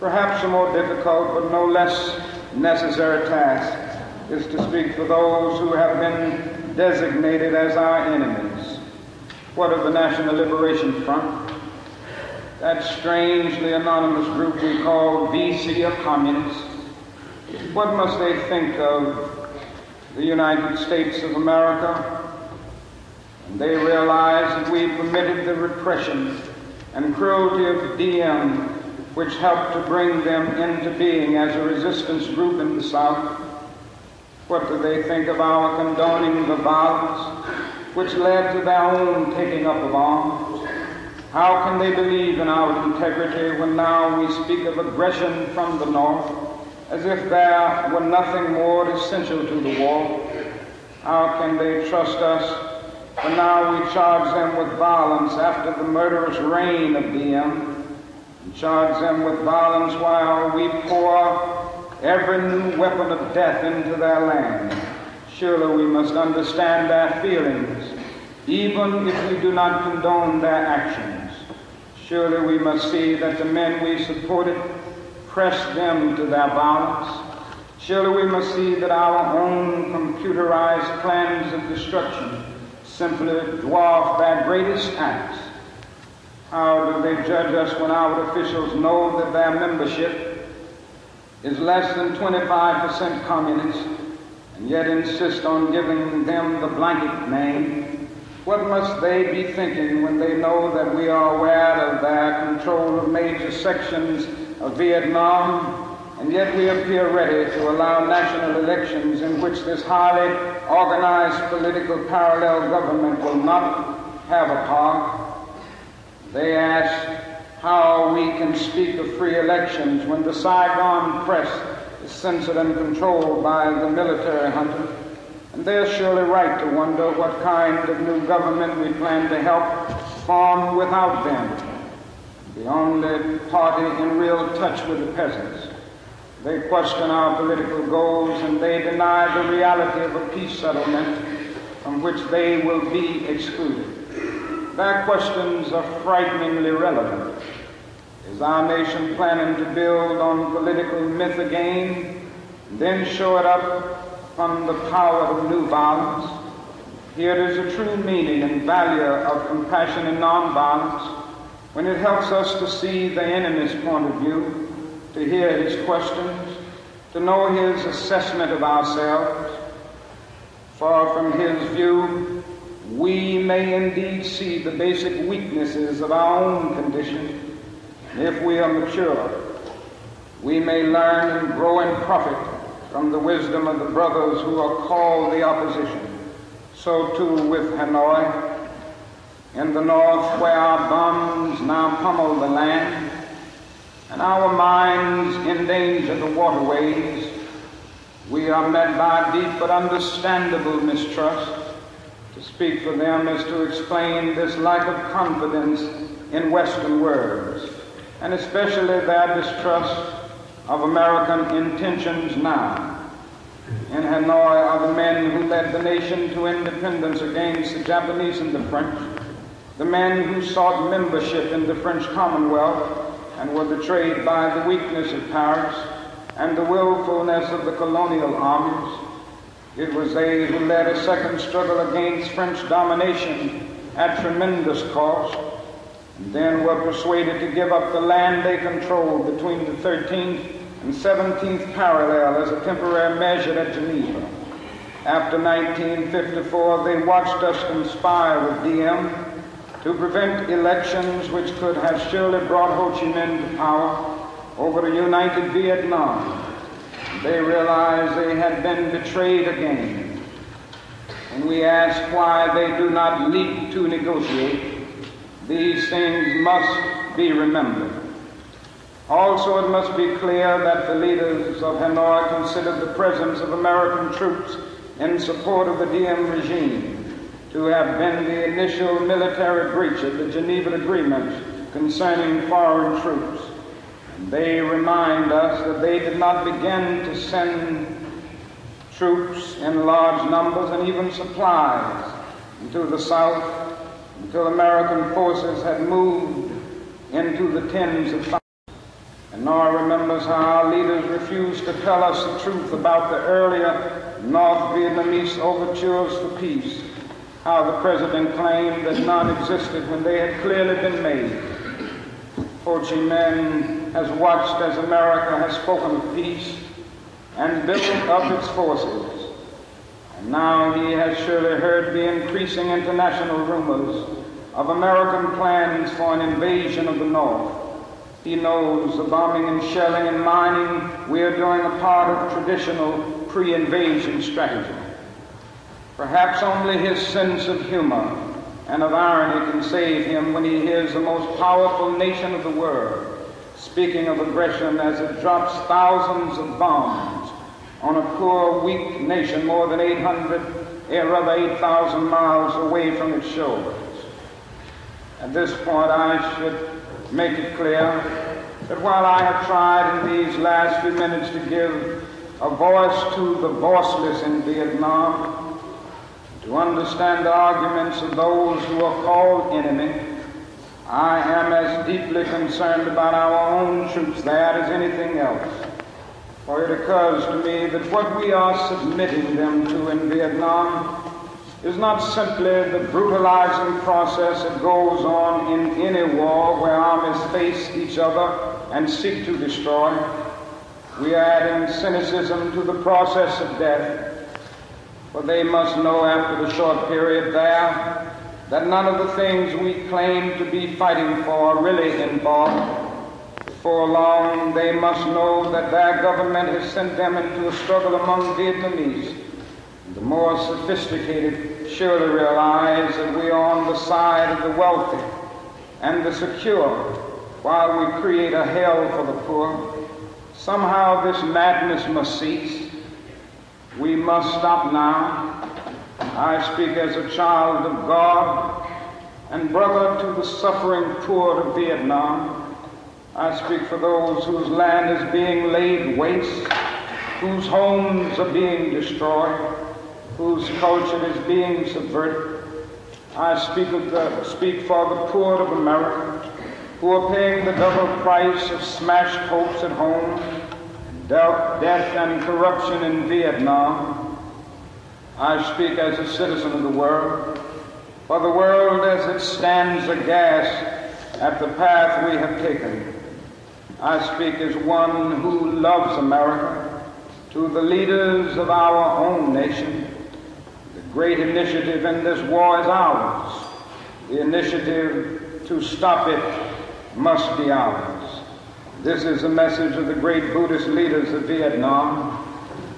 Perhaps a more difficult but no less necessary task is to speak for those who have been designated as our enemies. What of the National Liberation Front? That strangely anonymous group we call VC of communists. What must they think of the United States of America. And they realize that we permitted the repression and cruelty of Diem, which helped to bring them into being as a resistance group in the South. What do they think of our condoning the violence which led to their own taking up of arms? How can they believe in our integrity when now we speak of aggression from the North? as if there were nothing more essential to the war. How can they trust us when now we charge them with violence after the murderous reign of Diem, and charge them with violence while we pour every new weapon of death into their land? Surely we must understand their feelings, even if we do not condone their actions. Surely we must see that the men we supported press them to their violence. Surely we must see that our own computerized plans of destruction simply dwarf their greatest acts. How do they judge us when our officials know that their membership is less than 25% communist and yet insist on giving them the blanket name? What must they be thinking when they know that we are aware of their control of major sections of Vietnam, and yet we appear ready to allow national elections in which this highly organized political parallel government will not have a part. They ask how we can speak of free elections when the Saigon press is censored and controlled by the military junta. And they're surely right to wonder what kind of new government we plan to help form without them the only party in real touch with the peasants. They question our political goals and they deny the reality of a peace settlement from which they will be excluded. Their questions are frighteningly relevant. Is our nation planning to build on political myth again, then show it up from the power of new violence? Here is a true meaning and value of compassion and nonviolence when it helps us to see the enemy's point of view, to hear his questions, to know his assessment of ourselves. Far from his view, we may indeed see the basic weaknesses of our own condition. If we are mature, we may learn and grow in profit from the wisdom of the brothers who are called the opposition. So too with Hanoi in the north where our bombs now pummel the land and our mines endanger the waterways, we are met by deep but understandable mistrust. To speak for them is to explain this lack of confidence in Western words, and especially their distrust of American intentions now. In Hanoi are the men who led the nation to independence against the Japanese and the French, the men who sought membership in the French Commonwealth and were betrayed by the weakness of Paris and the willfulness of the colonial armies. It was they who led a second struggle against French domination at tremendous cost, and then were persuaded to give up the land they controlled between the 13th and 17th parallel as a temporary measure at Geneva. After 1954, they watched us conspire with Diem to prevent elections which could have surely brought Ho Chi Minh to power over a united Vietnam. They realized they had been betrayed again. And we ask why they do not leap to negotiate. These things must be remembered. Also, it must be clear that the leaders of Hanoi considered the presence of American troops in support of the Diem regime to have been the initial military breach of the Geneva Agreement concerning foreign troops. They remind us that they did not begin to send troops in large numbers and even supplies into the South until American forces had moved into the tens of thousands. And Hanoi remembers how our leaders refused to tell us the truth about the earlier North Vietnamese overtures for peace, how the president claimed that none existed when they had clearly been made. Ho Chi Minh has watched as America has spoken of peace and built up its forces. And now he has surely heard the increasing international rumors of American plans for an invasion of the North. He knows the bombing and shelling and mining we are doing a part of traditional pre-invasion strategy. Perhaps only his sense of humor and of irony can save him when he hears the most powerful nation of the world speaking of aggression as it drops thousands of bombs on a poor, weak nation more than 800, eh, rather 8,000 miles away from its shores. At this point, I should make it clear that while I have tried in these last few minutes to give a voice to the voiceless in Vietnam, to understand the arguments of those who are called enemy, I am as deeply concerned about our own troops there as anything else. For it occurs to me that what we are submitting them to in Vietnam is not simply the brutalizing process that goes on in any war where armies face each other and seek to destroy. We are adding cynicism to the process of death for they must know after the short period there that none of the things we claim to be fighting for are really involved. Before long, they must know that their government has sent them into a struggle among Vietnamese. The more sophisticated surely realize that we are on the side of the wealthy and the secure while we create a hell for the poor. Somehow this madness must cease. We must stop now. I speak as a child of God and brother to the suffering poor of Vietnam. I speak for those whose land is being laid waste, whose homes are being destroyed, whose culture is being subverted. I speak, the, speak for the poor of America who are paying the double price of smashed hopes at home death and corruption in Vietnam. I speak as a citizen of the world, for the world as it stands aghast at the path we have taken. I speak as one who loves America to the leaders of our own nation. The great initiative in this war is ours. The initiative to stop it must be ours. This is a message of the great Buddhist leaders of Vietnam.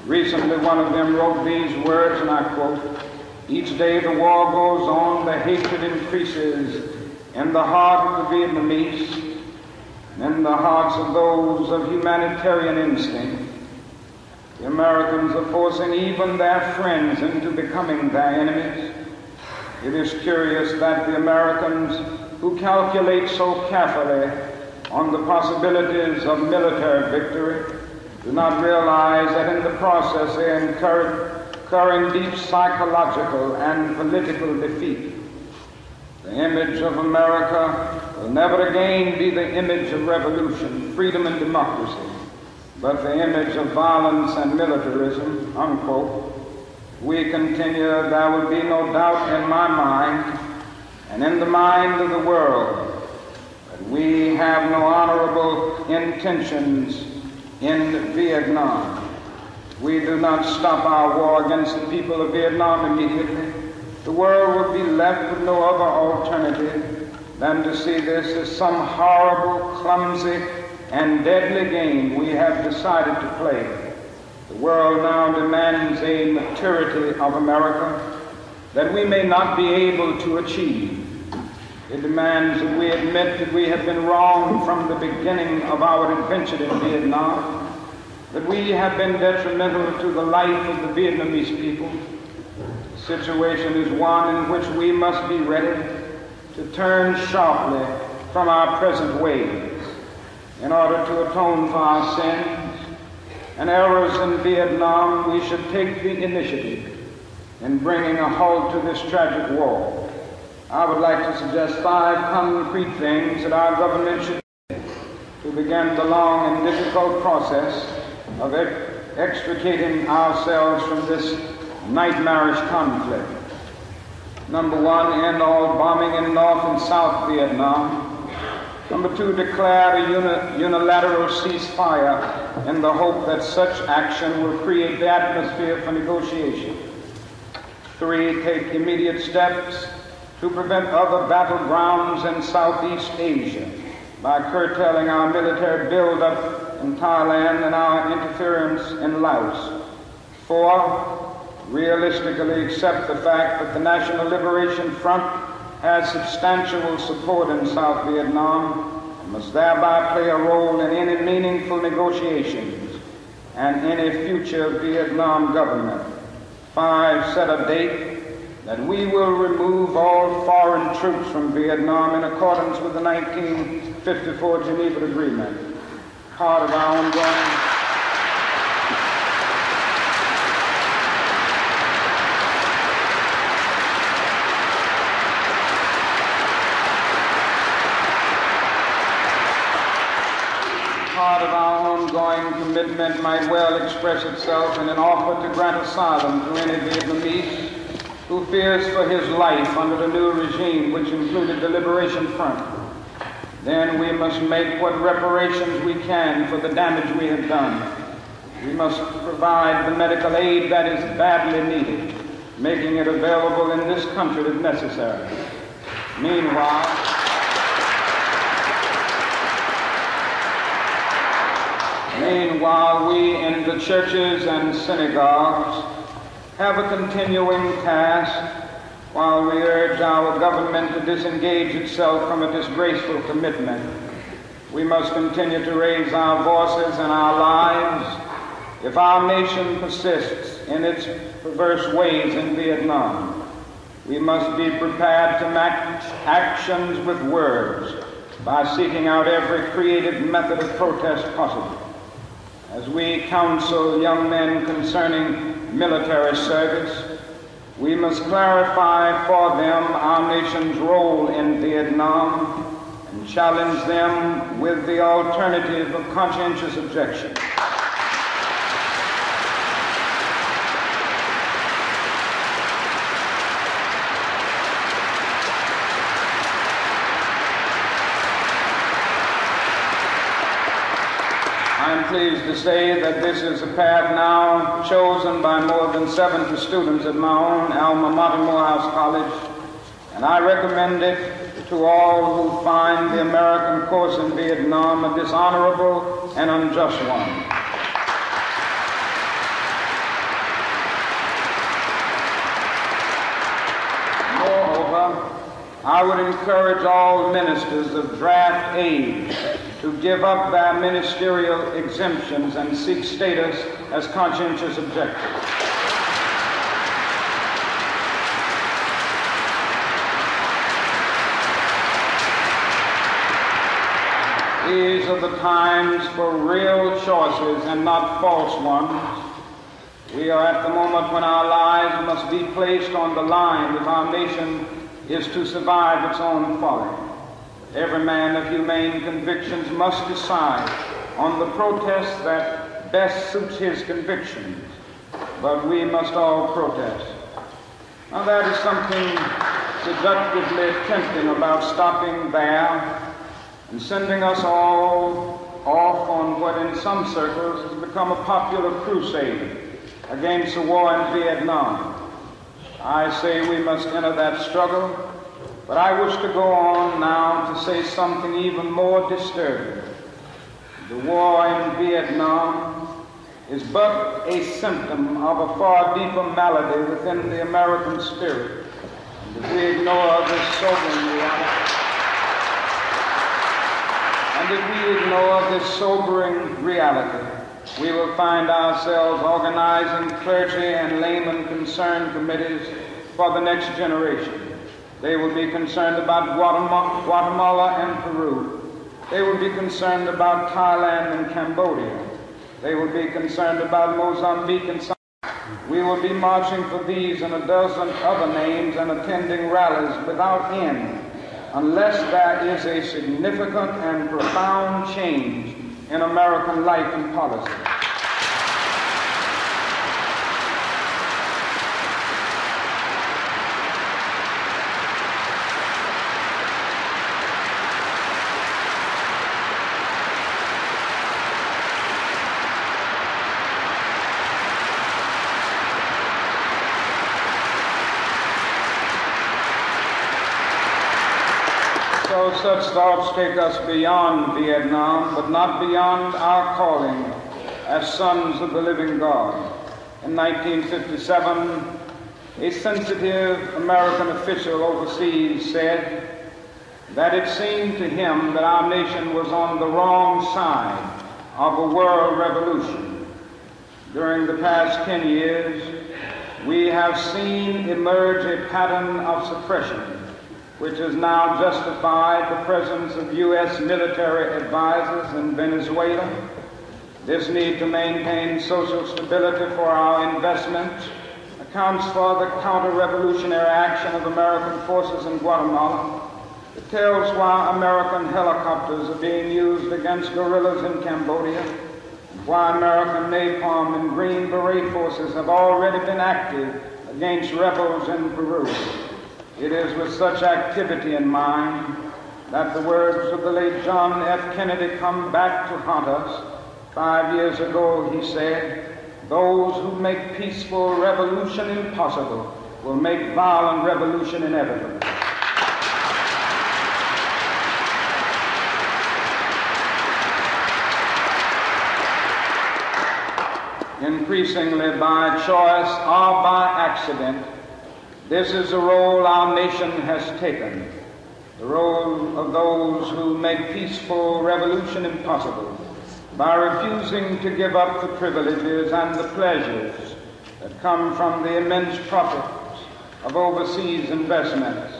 Recently, one of them wrote these words, and I quote Each day the war goes on, the hatred increases in the heart of the Vietnamese, in the hearts of those of humanitarian instinct. The Americans are forcing even their friends into becoming their enemies. It is curious that the Americans, who calculate so carefully on the possibilities of military victory do not realize that in the process they incur, incur deep psychological and political defeat. The image of America will never again be the image of revolution, freedom, and democracy, but the image of violence and militarism, unquote. We continue, there will be no doubt in my mind and in the mind of the world that we have no honorable intentions in Vietnam. We do not stop our war against the people of Vietnam immediately. The world will be left with no other alternative than to see this as some horrible, clumsy, and deadly game we have decided to play. The world now demands a maturity of America that we may not be able to achieve. It demands that we admit that we have been wrong from the beginning of our adventure in Vietnam, that we have been detrimental to the life of the Vietnamese people. The situation is one in which we must be ready to turn sharply from our present ways in order to atone for our sins and errors in Vietnam, we should take the initiative in bringing a halt to this tragic war. I would like to suggest five concrete things that our government should do to begin the long and difficult process of extricating ourselves from this nightmarish conflict. Number one, end all bombing in North and South Vietnam. Number two, declare a uni- unilateral ceasefire in the hope that such action will create the atmosphere for negotiation. Three, take immediate steps to prevent other battlegrounds in Southeast Asia by curtailing our military buildup in Thailand and our interference in Laos. Four, realistically accept the fact that the National Liberation Front has substantial support in South Vietnam and must thereby play a role in any meaningful negotiations and any future Vietnam government. Five, set a date that we will remove all foreign troops from Vietnam in accordance with the 1954 Geneva Agreement, part of our ongoing part of our ongoing commitment might well express itself in an offer to grant asylum to any Vietnamese who fears for his life under the new regime, which included the Liberation Front. Then we must make what reparations we can for the damage we have done. We must provide the medical aid that is badly needed, making it available in this country if necessary. Meanwhile, Meanwhile, we in the churches and synagogues have a continuing task while we urge our government to disengage itself from a disgraceful commitment. We must continue to raise our voices and our lives if our nation persists in its perverse ways in Vietnam. We must be prepared to match actions with words by seeking out every creative method of protest possible as we counsel young men concerning military service, we must clarify for them our nation's role in Vietnam and challenge them with the alternative of conscientious objection. I'm pleased to say that this is a path now chosen by more than 70 students at my own alma mater, Morehouse College, and I recommend it to all who find the American course in Vietnam a dishonorable and unjust one. Moreover, I would encourage all ministers of draft age to give up their ministerial exemptions and seek status as conscientious objectors. These are the times for real choices and not false ones. We are at the moment when our lives must be placed on the line if our nation is to survive its own folly. Every man of humane convictions must decide on the protest that best suits his convictions, but we must all protest. Now, that is something seductively tempting about stopping there and sending us all off on what in some circles has become a popular crusade against the war in Vietnam. I say we must enter that struggle, but I wish to go on now to say something even more disturbing. The war in Vietnam is but a symptom of a far deeper malady within the American spirit. And if we ignore this sobering reality, and if we ignore this sobering reality, we will find ourselves organizing clergy and layman concerned committees for the next generation. They will be concerned about Guatemala, Guatemala and Peru. They will be concerned about Thailand and Cambodia. They will be concerned about Mozambique and South. We will be marching for these and a dozen other names and attending rallies without end unless there is a significant and profound change in American life and policy. So such thoughts take us beyond Vietnam, but not beyond our calling as sons of the living God. In 1957, a sensitive American official overseas said that it seemed to him that our nation was on the wrong side of a world revolution. During the past 10 years, we have seen emerge a pattern of suppression which has now justified the presence of U.S. military advisors in Venezuela. This need to maintain social stability for our investment accounts for the counter-revolutionary action of American forces in Guatemala. It tells why American helicopters are being used against guerrillas in Cambodia, why American napalm and Green Beret forces have already been active against rebels in Peru. It is with such activity in mind that the words of the late John F. Kennedy come back to haunt us. Five years ago, he said, Those who make peaceful revolution impossible will make violent revolution inevitable. Increasingly by choice or by accident, this is the role our nation has taken, the role of those who make peaceful revolution impossible by refusing to give up the privileges and the pleasures that come from the immense profits of overseas investments.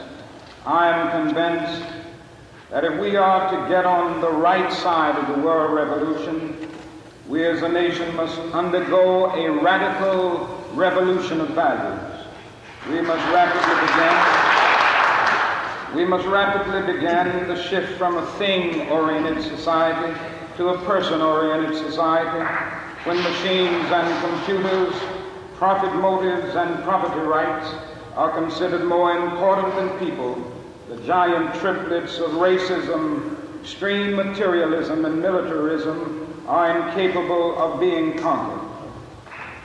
I am convinced that if we are to get on the right side of the world revolution, we as a nation must undergo a radical revolution of values. We must rapidly begin. We must rapidly begin the shift from a thing-oriented society to a person-oriented society when machines and computers, profit motives and property rights are considered more important than people. The giant triplets of racism, extreme materialism, and militarism are incapable of being conquered.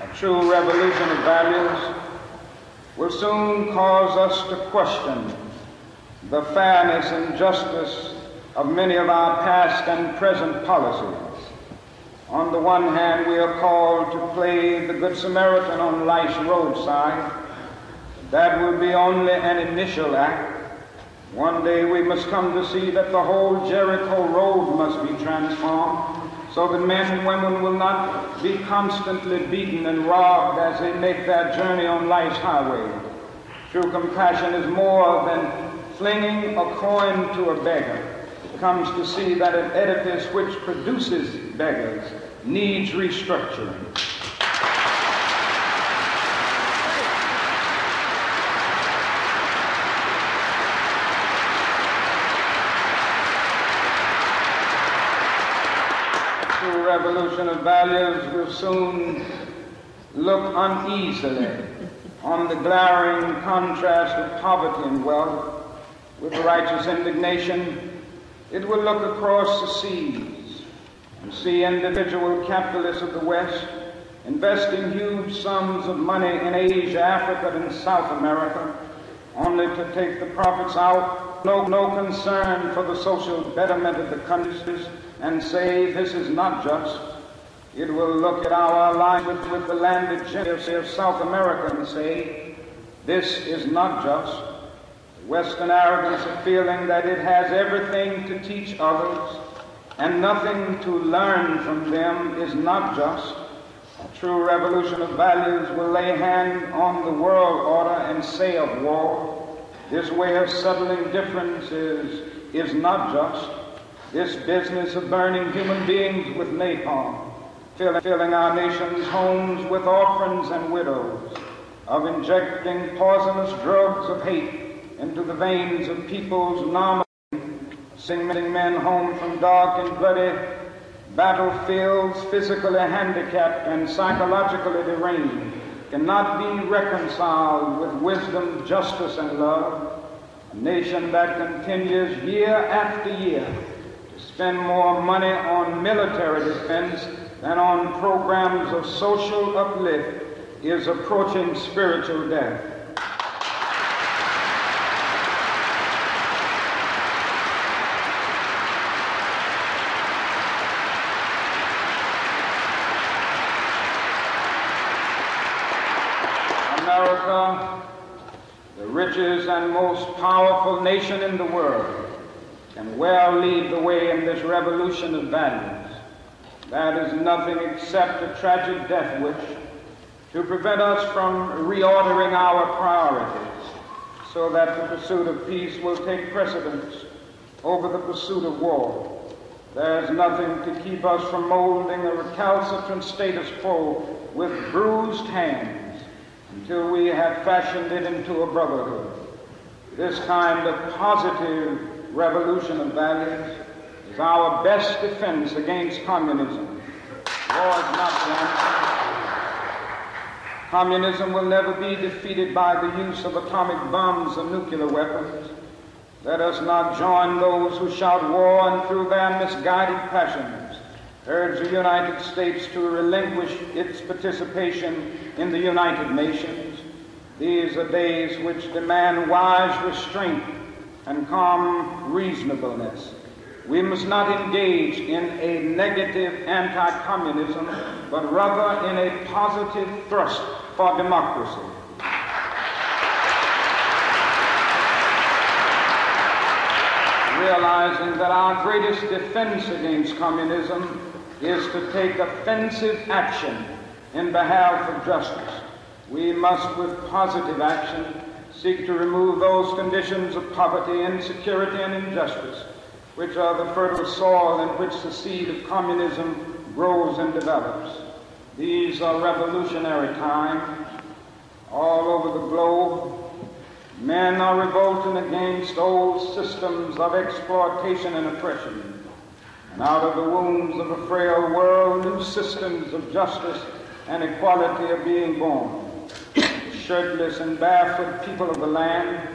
A true revolution of values will soon cause us to question the fairness and justice of many of our past and present policies. On the one hand, we are called to play the Good Samaritan on life's roadside. That will be only an initial act. One day we must come to see that the whole Jericho road must be transformed so that men and women will not be constantly beaten and robbed as they make their journey on life's highway. True compassion is more than flinging a coin to a beggar. comes to see that an edifice which produces beggars needs restructuring. True revolution of values will soon look uneasily on the glaring contrast of poverty and wealth with righteous indignation. It will look across the seas and see individual capitalists of the West investing huge sums of money in Asia, Africa, and South America, only to take the profits out, no, no concern for the social betterment of the countries, and say this is not just. It will look at our alliance with the landed gentry of South America and say, this is not just. Western arrogance of feeling that it has everything to teach others and nothing to learn from them is not just. A true revolution of values will lay hand on the world order and say of war, this way of settling differences is not just. This business of burning human beings with napalm, filling, filling our nation's homes with orphans and widows, of injecting poisonous drugs of hate into the veins of people's normal, sending men home from dark and bloody battlefields, physically handicapped and psychologically deranged, cannot be reconciled with wisdom, justice, and love. A nation that continues year after year spend more money on military defense than on programs of social uplift is approaching spiritual death. America, the richest and most powerful nation in the world, can well lead the way in this revolution of values. That is nothing except a tragic death wish to prevent us from reordering our priorities so that the pursuit of peace will take precedence over the pursuit of war. There's nothing to keep us from molding a recalcitrant status quo with bruised hands until we have fashioned it into a brotherhood. This kind of positive revolution of values is our best defense against communism. Is not the. Communism will never be defeated by the use of atomic bombs and nuclear weapons. Let us not join those who shout war and through their misguided passions urge the United States to relinquish its participation in the United Nations. These are days which demand wise restraint and calm reasonableness. We must not engage in a negative anti communism, but rather in a positive thrust for democracy. Realizing that our greatest defense against communism is to take offensive action in behalf of justice. We must, with positive action, seek to remove those conditions of poverty, insecurity, and injustice which are the fertile soil in which the seed of communism grows and develops. These are revolutionary times all over the globe. Men are revolting against old systems of exploitation and oppression. And out of the wombs of a frail world, new systems of justice and equality are being born. Shirtless and barefoot people of the land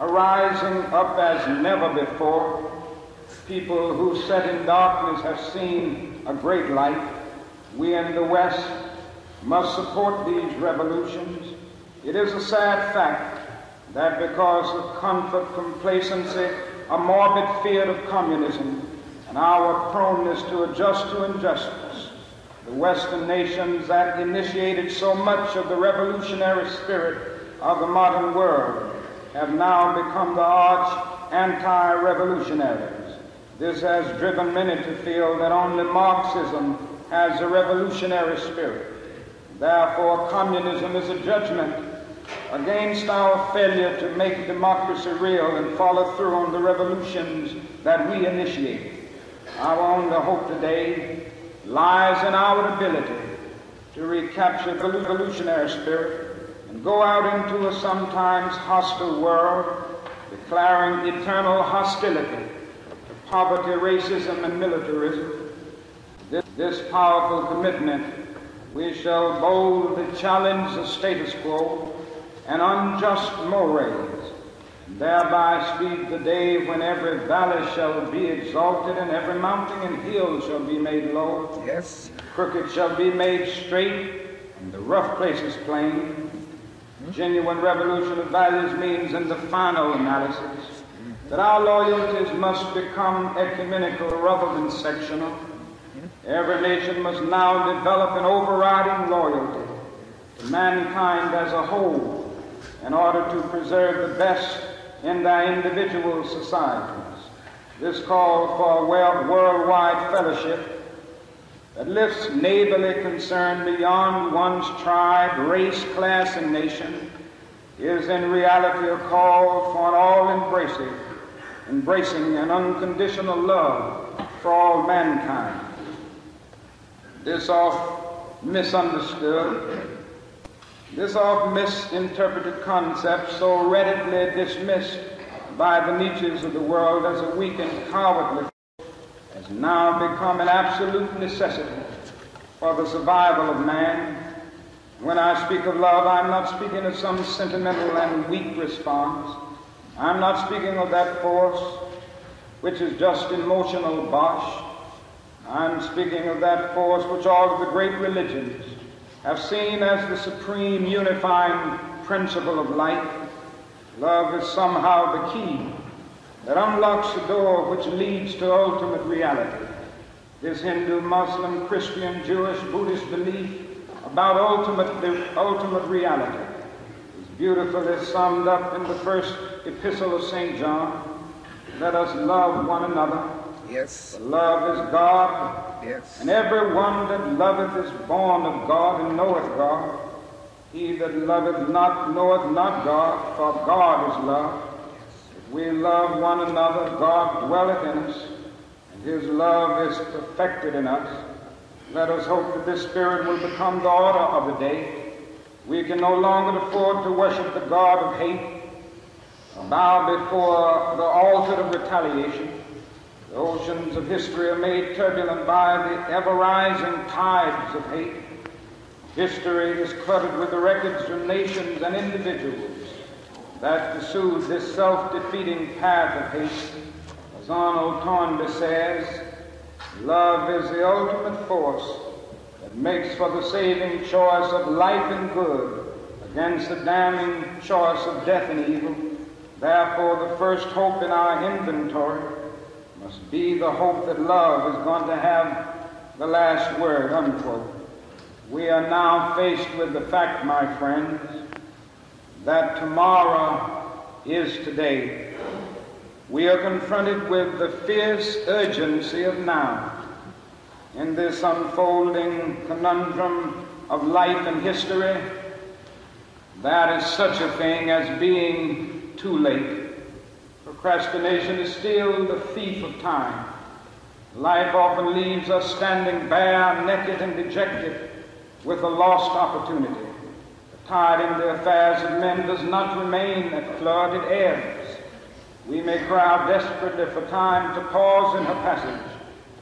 are rising up as never before people who sat in darkness have seen a great light. We in the West must support these revolutions. It is a sad fact that because of comfort, complacency, a morbid fear of communism, and our proneness to adjust to injustice, the Western nations that initiated so much of the revolutionary spirit of the modern world have now become the arch anti-revolutionaries. This has driven many to feel that only Marxism has a revolutionary spirit. Therefore, communism is a judgment against our failure to make democracy real and follow through on the revolutions that we initiate. Our only hope today lies in our ability to recapture the revolutionary spirit and go out into a sometimes hostile world, declaring eternal hostility to poverty, racism, and militarism. This, this powerful commitment, we shall boldly challenge the status quo and unjust mores, thereby speed the day when every valley shall be exalted and every mountain and hill shall be made low. Yes. Crooked shall be made straight, and the rough places plain. Genuine revolution of values means, in the final analysis, that our loyalties must become ecumenical rather than sectional. Every nation must now develop an overriding loyalty to mankind as a whole in order to preserve the best in their individual societies. This call for a world, worldwide fellowship that lifts neighborly concern beyond one's tribe, race, class, and nation is in reality a call for an all-embracing, embracing an unconditional love for all mankind. This oft misunderstood, this oft misinterpreted concept so readily dismissed by the Nietzsches of the world as a weak and cowardly has now become an absolute necessity for the survival of man. When I speak of love, I'm not speaking of some sentimental and weak response. I'm not speaking of that force which is just emotional bosh. I'm speaking of that force which all of the great religions have seen as the supreme unifying principle of life. Love is somehow the key that unlocks the door which leads to ultimate reality. This Hindu, Muslim, Christian, Jewish, Buddhist belief about ultimate, the ultimate reality is beautifully summed up in the first epistle of St. John. Let us love one another. Yes. For love is God, Yes. and every one that loveth is born of God and knoweth God. He that loveth not knoweth not God, for God is love. If we love one another, God dwelleth in us, and his love is perfected in us. Let us hope that this spirit will become the order of the day. We can no longer afford to worship the God of hate, or bow before the altar of retaliation. The oceans of history are made turbulent by the ever rising tides of hate. History is cluttered with the records of nations and individuals that pursued this self defeating path of hate. As Arnold Toynbee says, love is the ultimate force that makes for the saving choice of life and good against the damning choice of death and evil. Therefore, the first hope in our inventory must be the hope that love is going to have the last word, unquote. We are now faced with the fact, my friends, that tomorrow is today. We are confronted with the fierce urgency of now. In this unfolding conundrum of life and history, there is such a thing as being too late. Procrastination is still the thief of time. Life often leaves us standing bare, naked, and dejected with a lost opportunity. The tide in the affairs of men does not remain at flood, it ebbs. We may cry desperately for time to pause in her passage,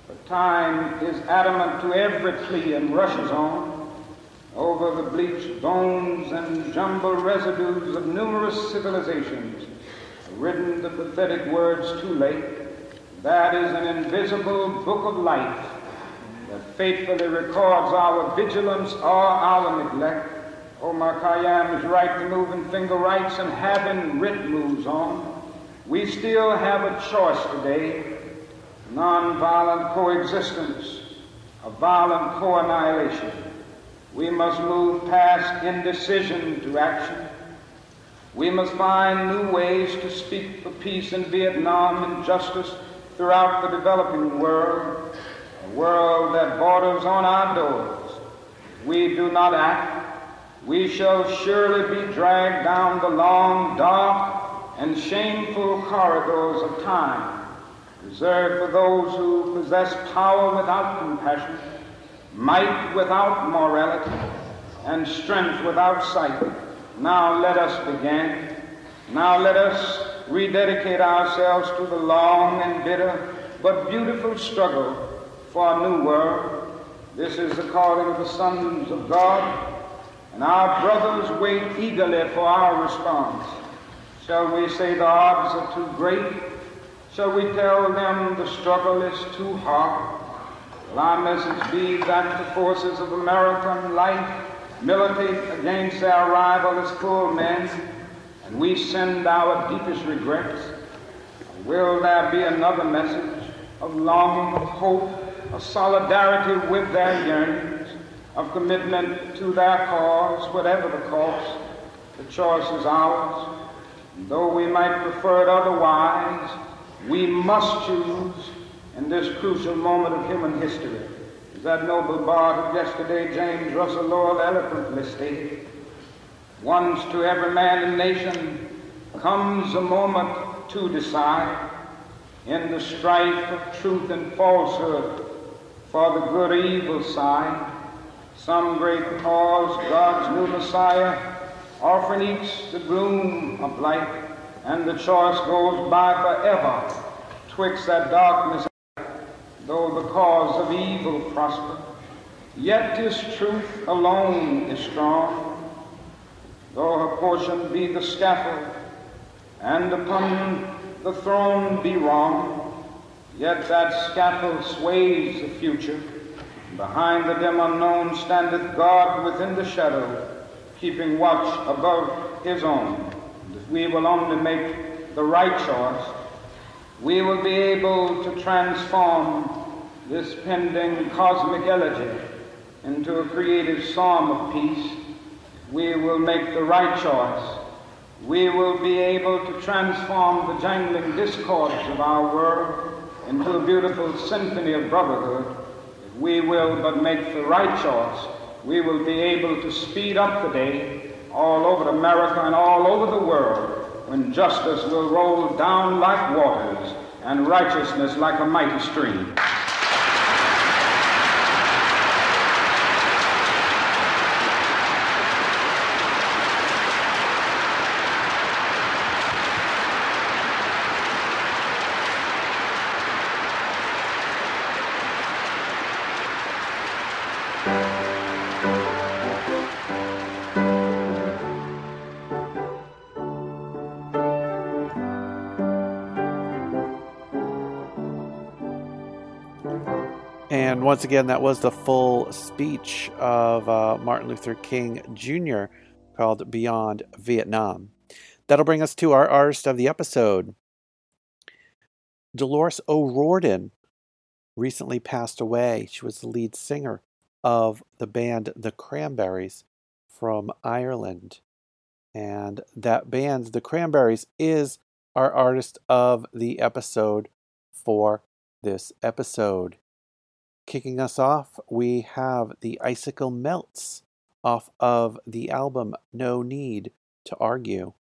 but time is adamant to every plea and rushes on over the bleached bones and jumbled residues of numerous civilizations, written the pathetic words too late. That is an invisible book of life that faithfully records our vigilance or our neglect. Oh, Omar Khayyam is right to move in finger writes and having writ moves on. We still have a choice today nonviolent coexistence, a violent co annihilation. We must move past indecision to action. We must find new ways to speak for peace in Vietnam and justice throughout the developing world, a world that borders on our doors. We do not act. we shall surely be dragged down the long, dark, and shameful corridors of time, reserved for those who possess power without compassion, might without morality, and strength without sight. Now let us begin. Now let us rededicate ourselves to the long and bitter but beautiful struggle for a new world. This is the calling of the sons of God, and our brothers wait eagerly for our response. Shall we say the odds are too great? Shall we tell them the struggle is too hard? Will our message be that the forces of American life militate against their rival as poor men, and we send our deepest regrets? Will there be another message of longing, of hope, of solidarity with their yearnings, of commitment to their cause, whatever the cost? The choice is ours. And though we might prefer it otherwise, we must choose in this crucial moment of human history. That noble bard of yesterday, James Russell Lowell, eloquently stated, once to every man and nation comes a moment to decide in the strife of truth and falsehood for the good or evil side. Some great cause, God's new Messiah, offering each the gloom of light, and the choice goes by forever twixt that darkness though the cause of evil prosper, yet his truth alone is strong. Though her portion be the scaffold, and upon the throne be wrong, yet that scaffold sways the future. Behind the dim unknown standeth God within the shadow, keeping watch above his own. And if we will only make the right choice, we will be able to transform this pending cosmic elegy into a creative psalm of peace. We will make the right choice. We will be able to transform the jangling discords of our world into a beautiful symphony of brotherhood. If we will but make the right choice, we will be able to speed up the day all over America and all over the world when justice will roll down like waters and righteousness like a mighty stream. Once again, that was the full speech of uh, Martin Luther King Jr. called Beyond Vietnam. That'll bring us to our artist of the episode. Dolores O'Riordan recently passed away. She was the lead singer of the band The Cranberries from Ireland. And that band, The Cranberries, is our artist of the episode for this episode. Kicking us off, we have the Icicle Melts off of the album No Need to Argue.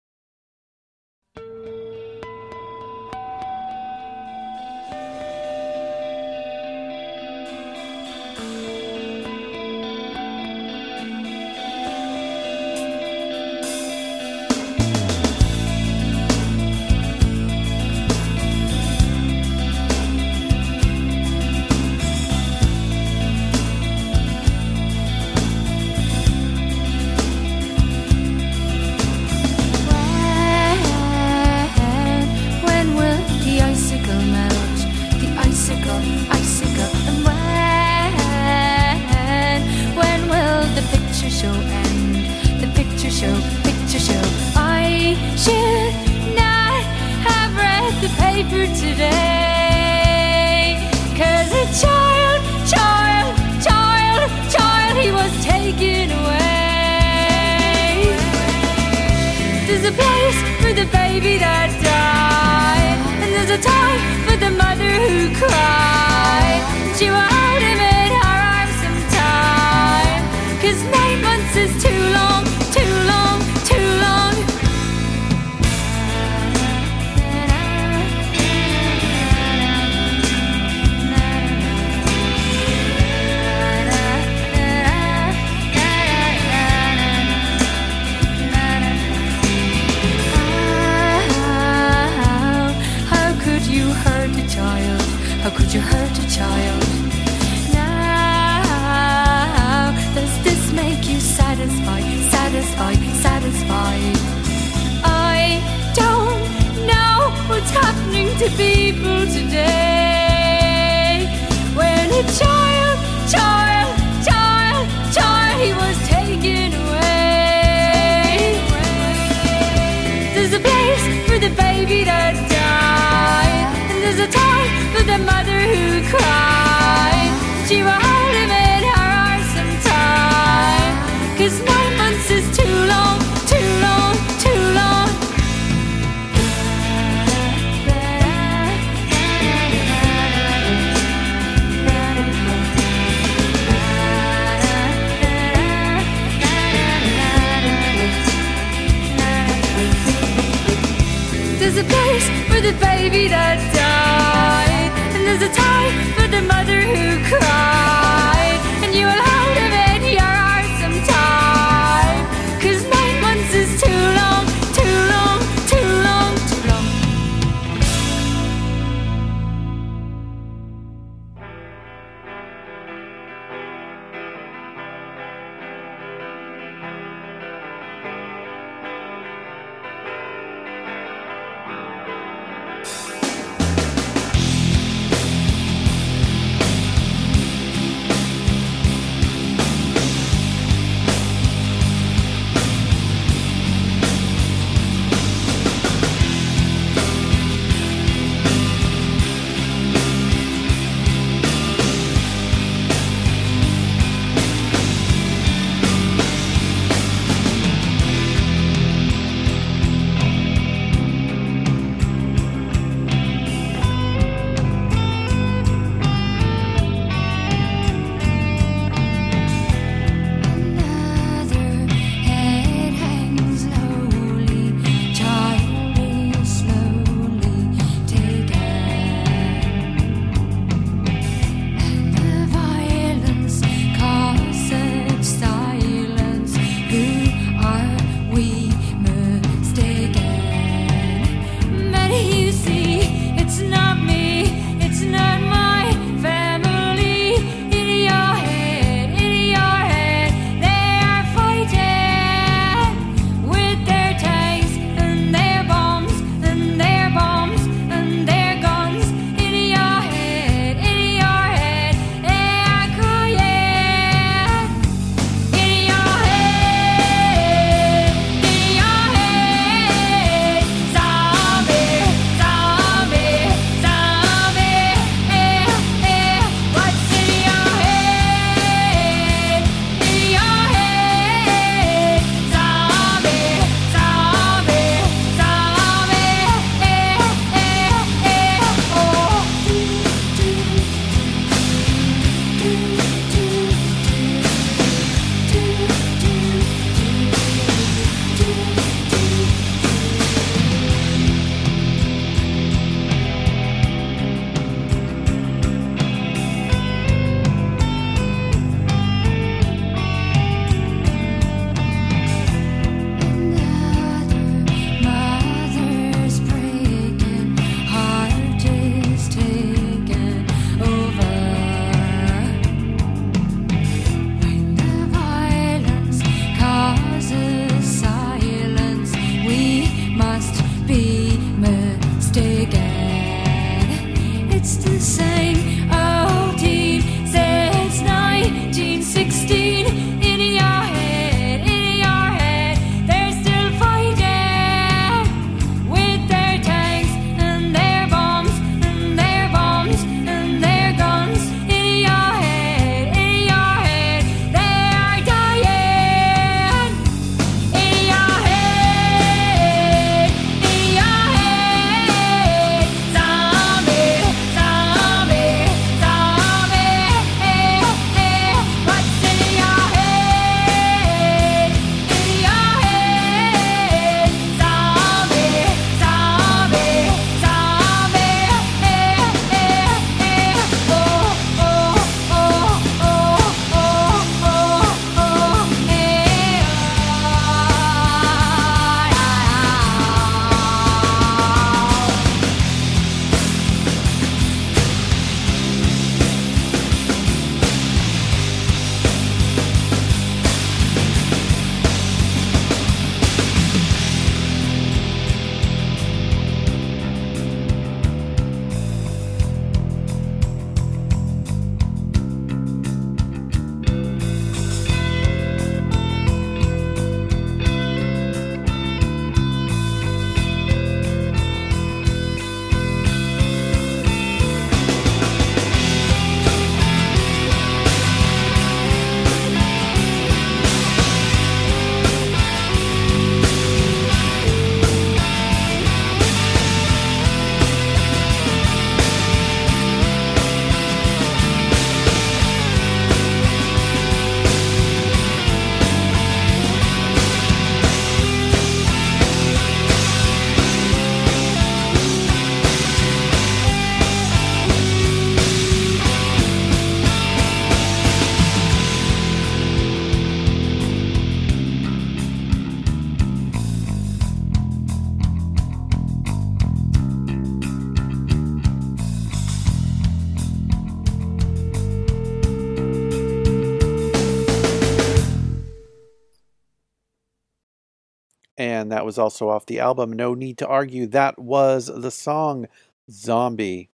That was also off the album No Need to Argue. That was the song Zombie.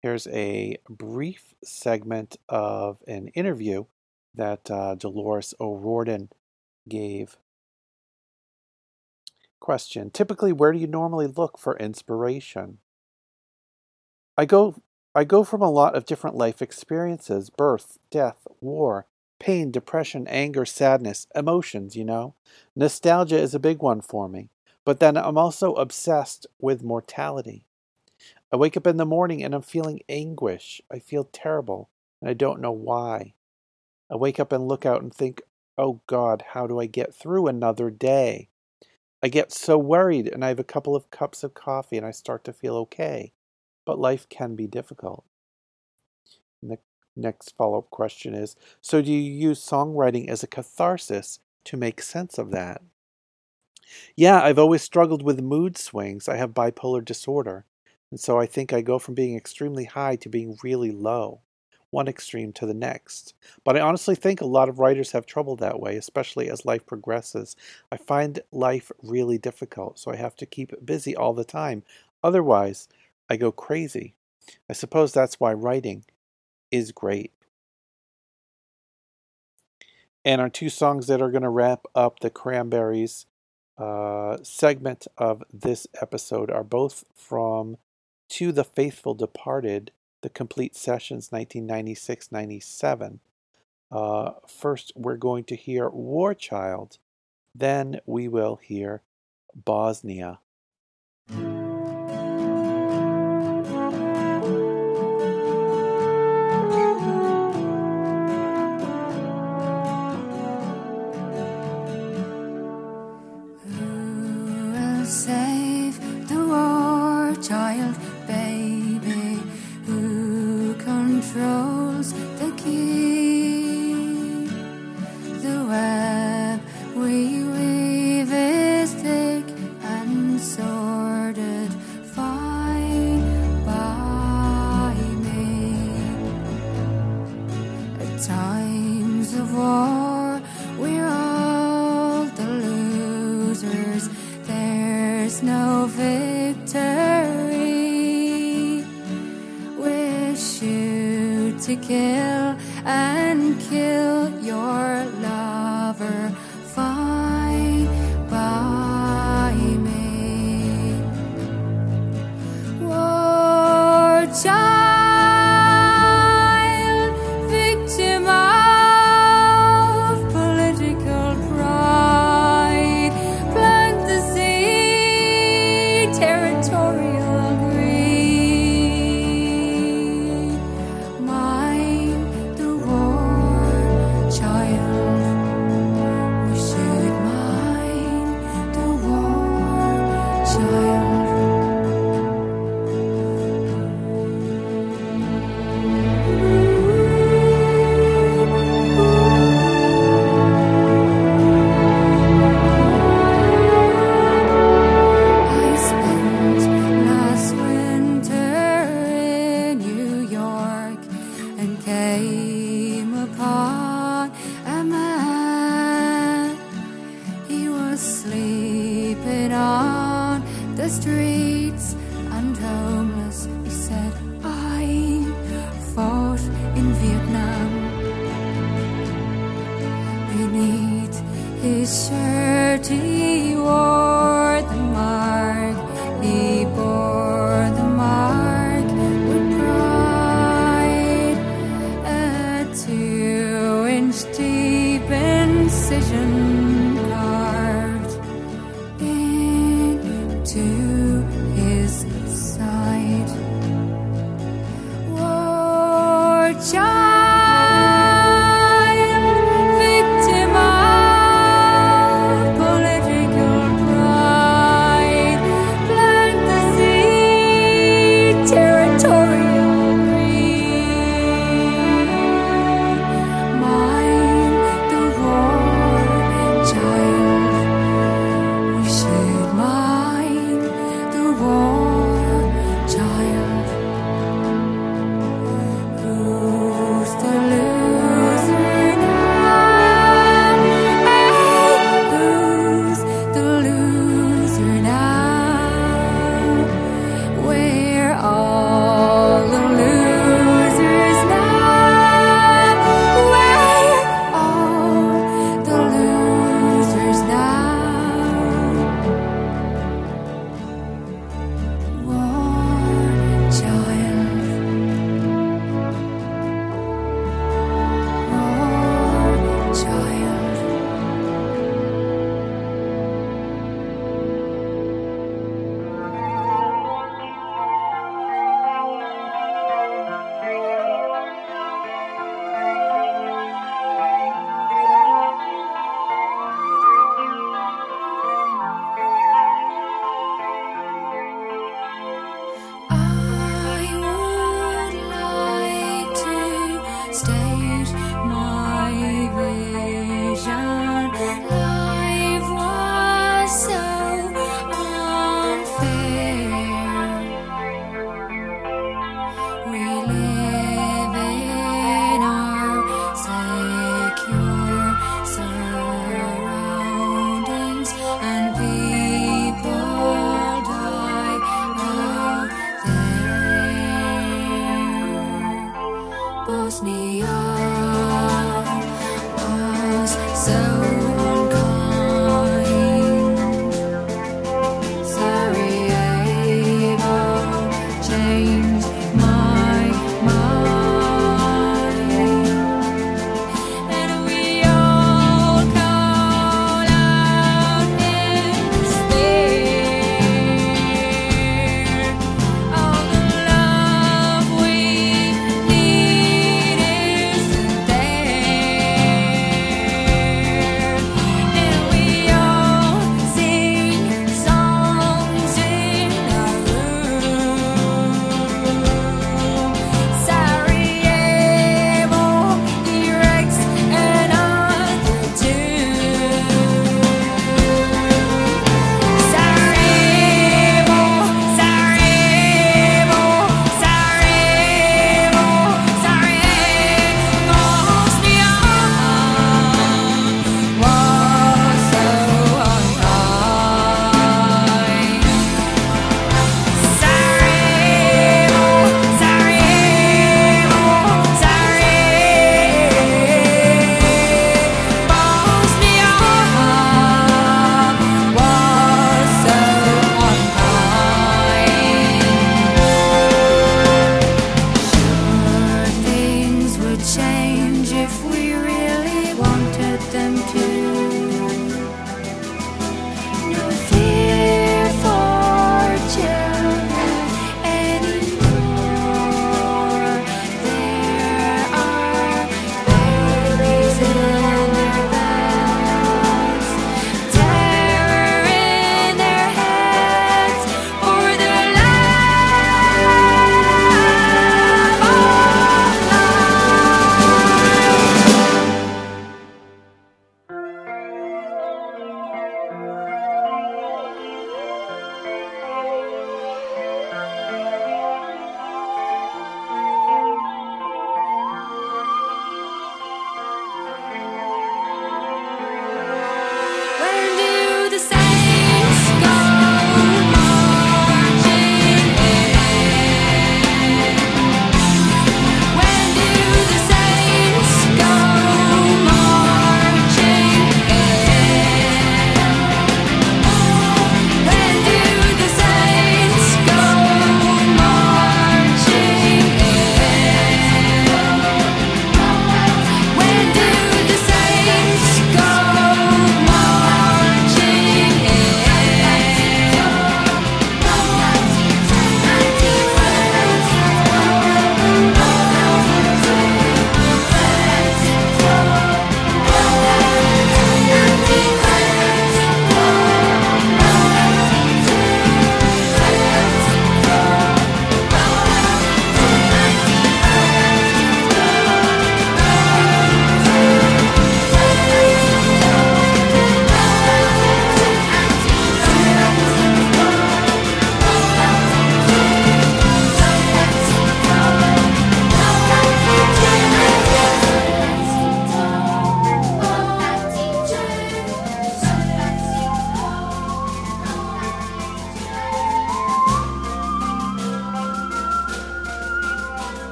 Here's a brief segment of an interview that uh, Dolores O'Riordan gave. Question Typically, where do you normally look for inspiration? I go I go from a lot of different life experiences birth, death, war, pain, depression, anger, sadness, emotions, you know. Nostalgia is a big one for me. But then I'm also obsessed with mortality. I wake up in the morning and I'm feeling anguish. I feel terrible and I don't know why. I wake up and look out and think, oh God, how do I get through another day? I get so worried and I have a couple of cups of coffee and I start to feel okay. But life can be difficult. Next follow up question is So, do you use songwriting as a catharsis to make sense of that? Yeah, I've always struggled with mood swings. I have bipolar disorder. And so I think I go from being extremely high to being really low, one extreme to the next. But I honestly think a lot of writers have trouble that way, especially as life progresses. I find life really difficult, so I have to keep busy all the time. Otherwise, I go crazy. I suppose that's why writing is great. And our two songs that are going to wrap up the Cranberries uh, segment of this episode are both from To the Faithful Departed, the Complete Sessions 1996 97. Uh, first, we're going to hear War Child, then, we will hear Bosnia.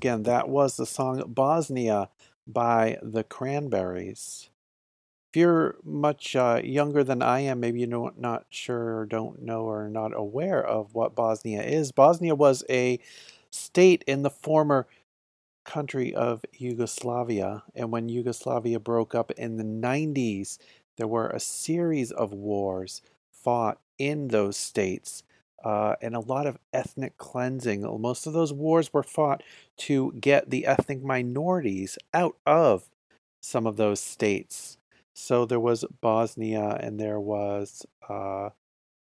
Again, that was the song Bosnia by the Cranberries. If you're much uh, younger than I am, maybe you're not sure don't know or not aware of what Bosnia is. Bosnia was a state in the former country of Yugoslavia. And when Yugoslavia broke up in the 90s, there were a series of wars fought in those states uh, and a lot of ethnic cleansing. Most of those wars were fought to get the ethnic minorities out of some of those states. So there was Bosnia and there was uh,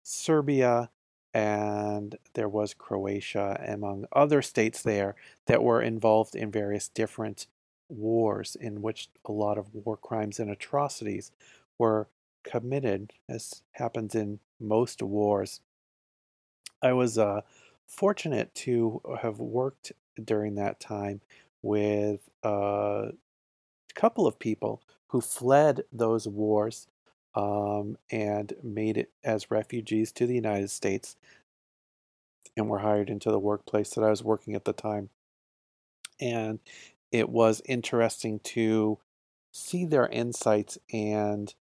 Serbia and there was Croatia, among other states there that were involved in various different wars in which a lot of war crimes and atrocities were committed, as happens in most wars. I was uh, fortunate to have worked during that time with uh, a couple of people who fled those wars um, and made it as refugees to the United States and were hired into the workplace that I was working at the time. And it was interesting to see their insights and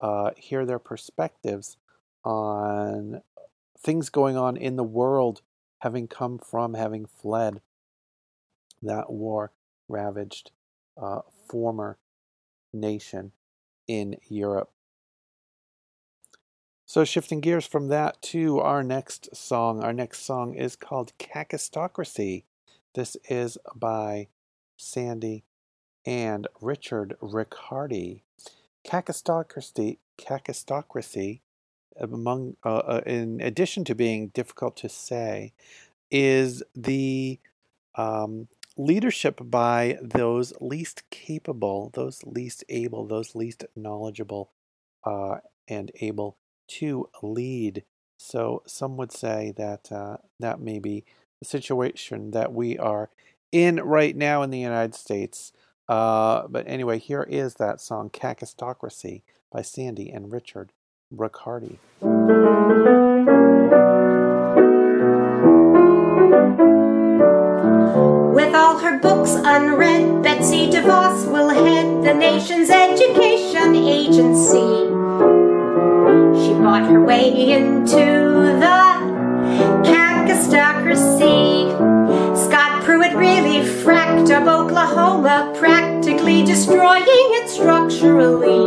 uh, hear their perspectives on things going on in the world, having come from, having fled that war ravaged uh, former nation in Europe. So, shifting gears from that to our next song. Our next song is called Kakistocracy. This is by Sandy and Richard Riccardi. Kakistocracy, Kakistocracy among, uh, uh, in addition to being difficult to say, is the um, leadership by those least capable, those least able, those least knowledgeable uh, and able to lead. So some would say that uh, that may be the situation that we are in right now in the United States. Uh, but anyway, here is that song, Kakistocracy by Sandy and Richard Riccardi. All her books unread, Betsy DeVos will head the nation's education agency. She bought her way into the kakistocracy. Scott Pruitt really fracked up Oklahoma, practically destroying it structurally.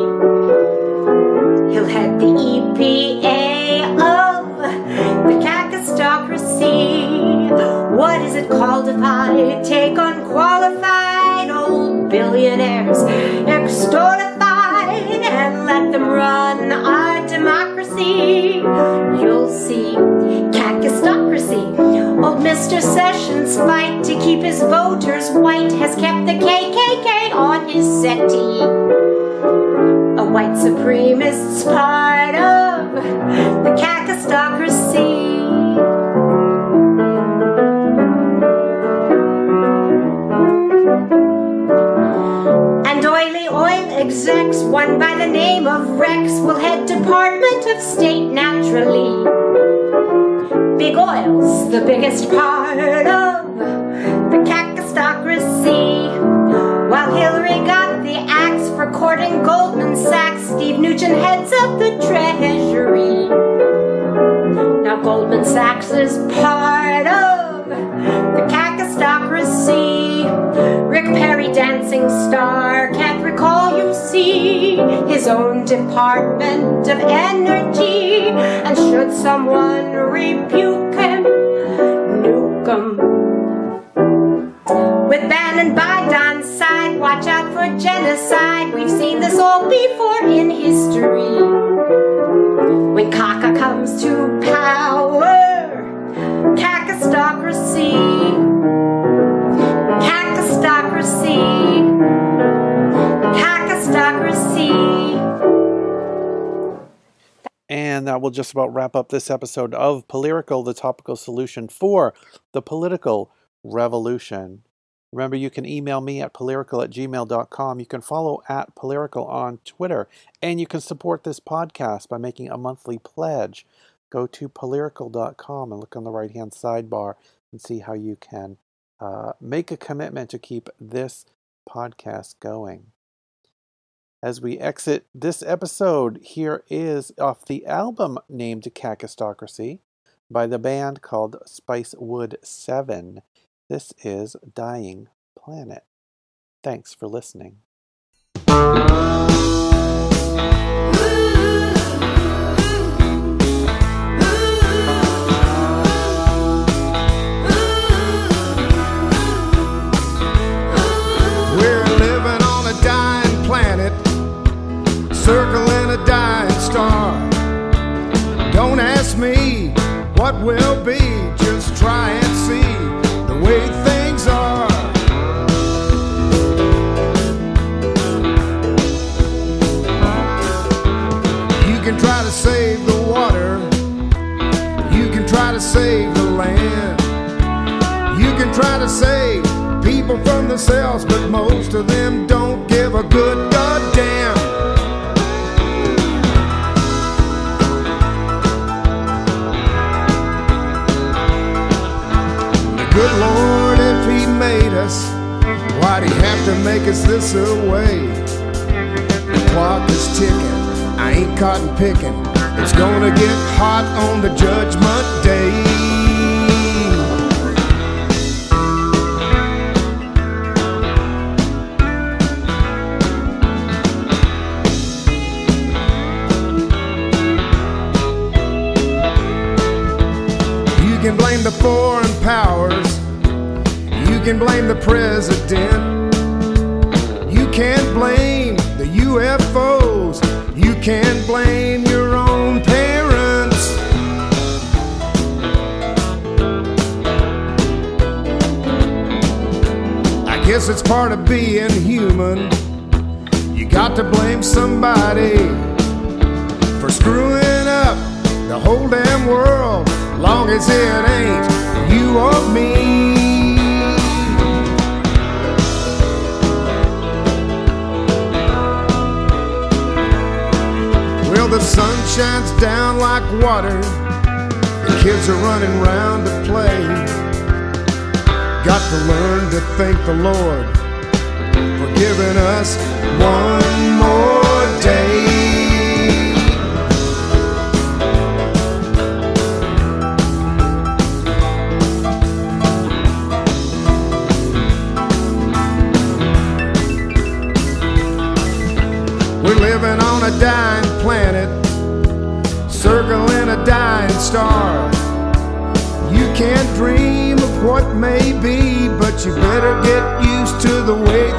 He'll head the EPA it called if I take unqualified old billionaires, extortified, and let them run our democracy? You'll see kakistocracy. Old Mr. Sessions' fight to keep his voters white has kept the KKK on his settee. A white supremacist's part of the kakistocracy. Execs, one by the name of Rex, will head Department of State naturally. Big oil's the biggest part of the kakistocracy. While Hillary got the axe for courting Goldman Sachs, Steve Mnuchin heads up the Treasury. Now Goldman Sachs is part of the kakistocracy. Rick Perry, dancing star, can't recall you see his own Department of Energy. And should someone rebuke him, nuke him. With Bannon by Don's side, watch out for genocide. We've seen this all before in history. When Kaka comes to power, kakistocracy, And that will just about wrap up this episode of Polyrical, the topical solution for the political revolution. Remember, you can email me at polyrical at gmail.com. You can follow at polyrical on Twitter. And you can support this podcast by making a monthly pledge. Go to polyrical.com and look on the right hand sidebar and see how you can uh, make a commitment to keep this podcast going. As we exit this episode, here is off the album named Kakistocracy by the band called Spicewood 7. This is Dying Planet. Thanks for listening. Will be, just try and see the way things are. You can try to save the water, you can try to save the land. You can try to save people from themselves, but most of them don't give a good to make us this way? The clock is ticking, I ain't cotton picking. It's gonna get hot on the judgment day. You can blame the foreign powers. You can blame the president. Can't blame the UFOs. You can't blame your own parents. I guess it's part of being human. You got to blame somebody for screwing up the whole damn world, long as it ain't you or me. Well, the sun shines down like water, the kids are running round to play. Got to learn to thank the Lord for giving us one more day. We're living on a dying planet, circling a dying star. You can't dream of what may be, but you better get used to the way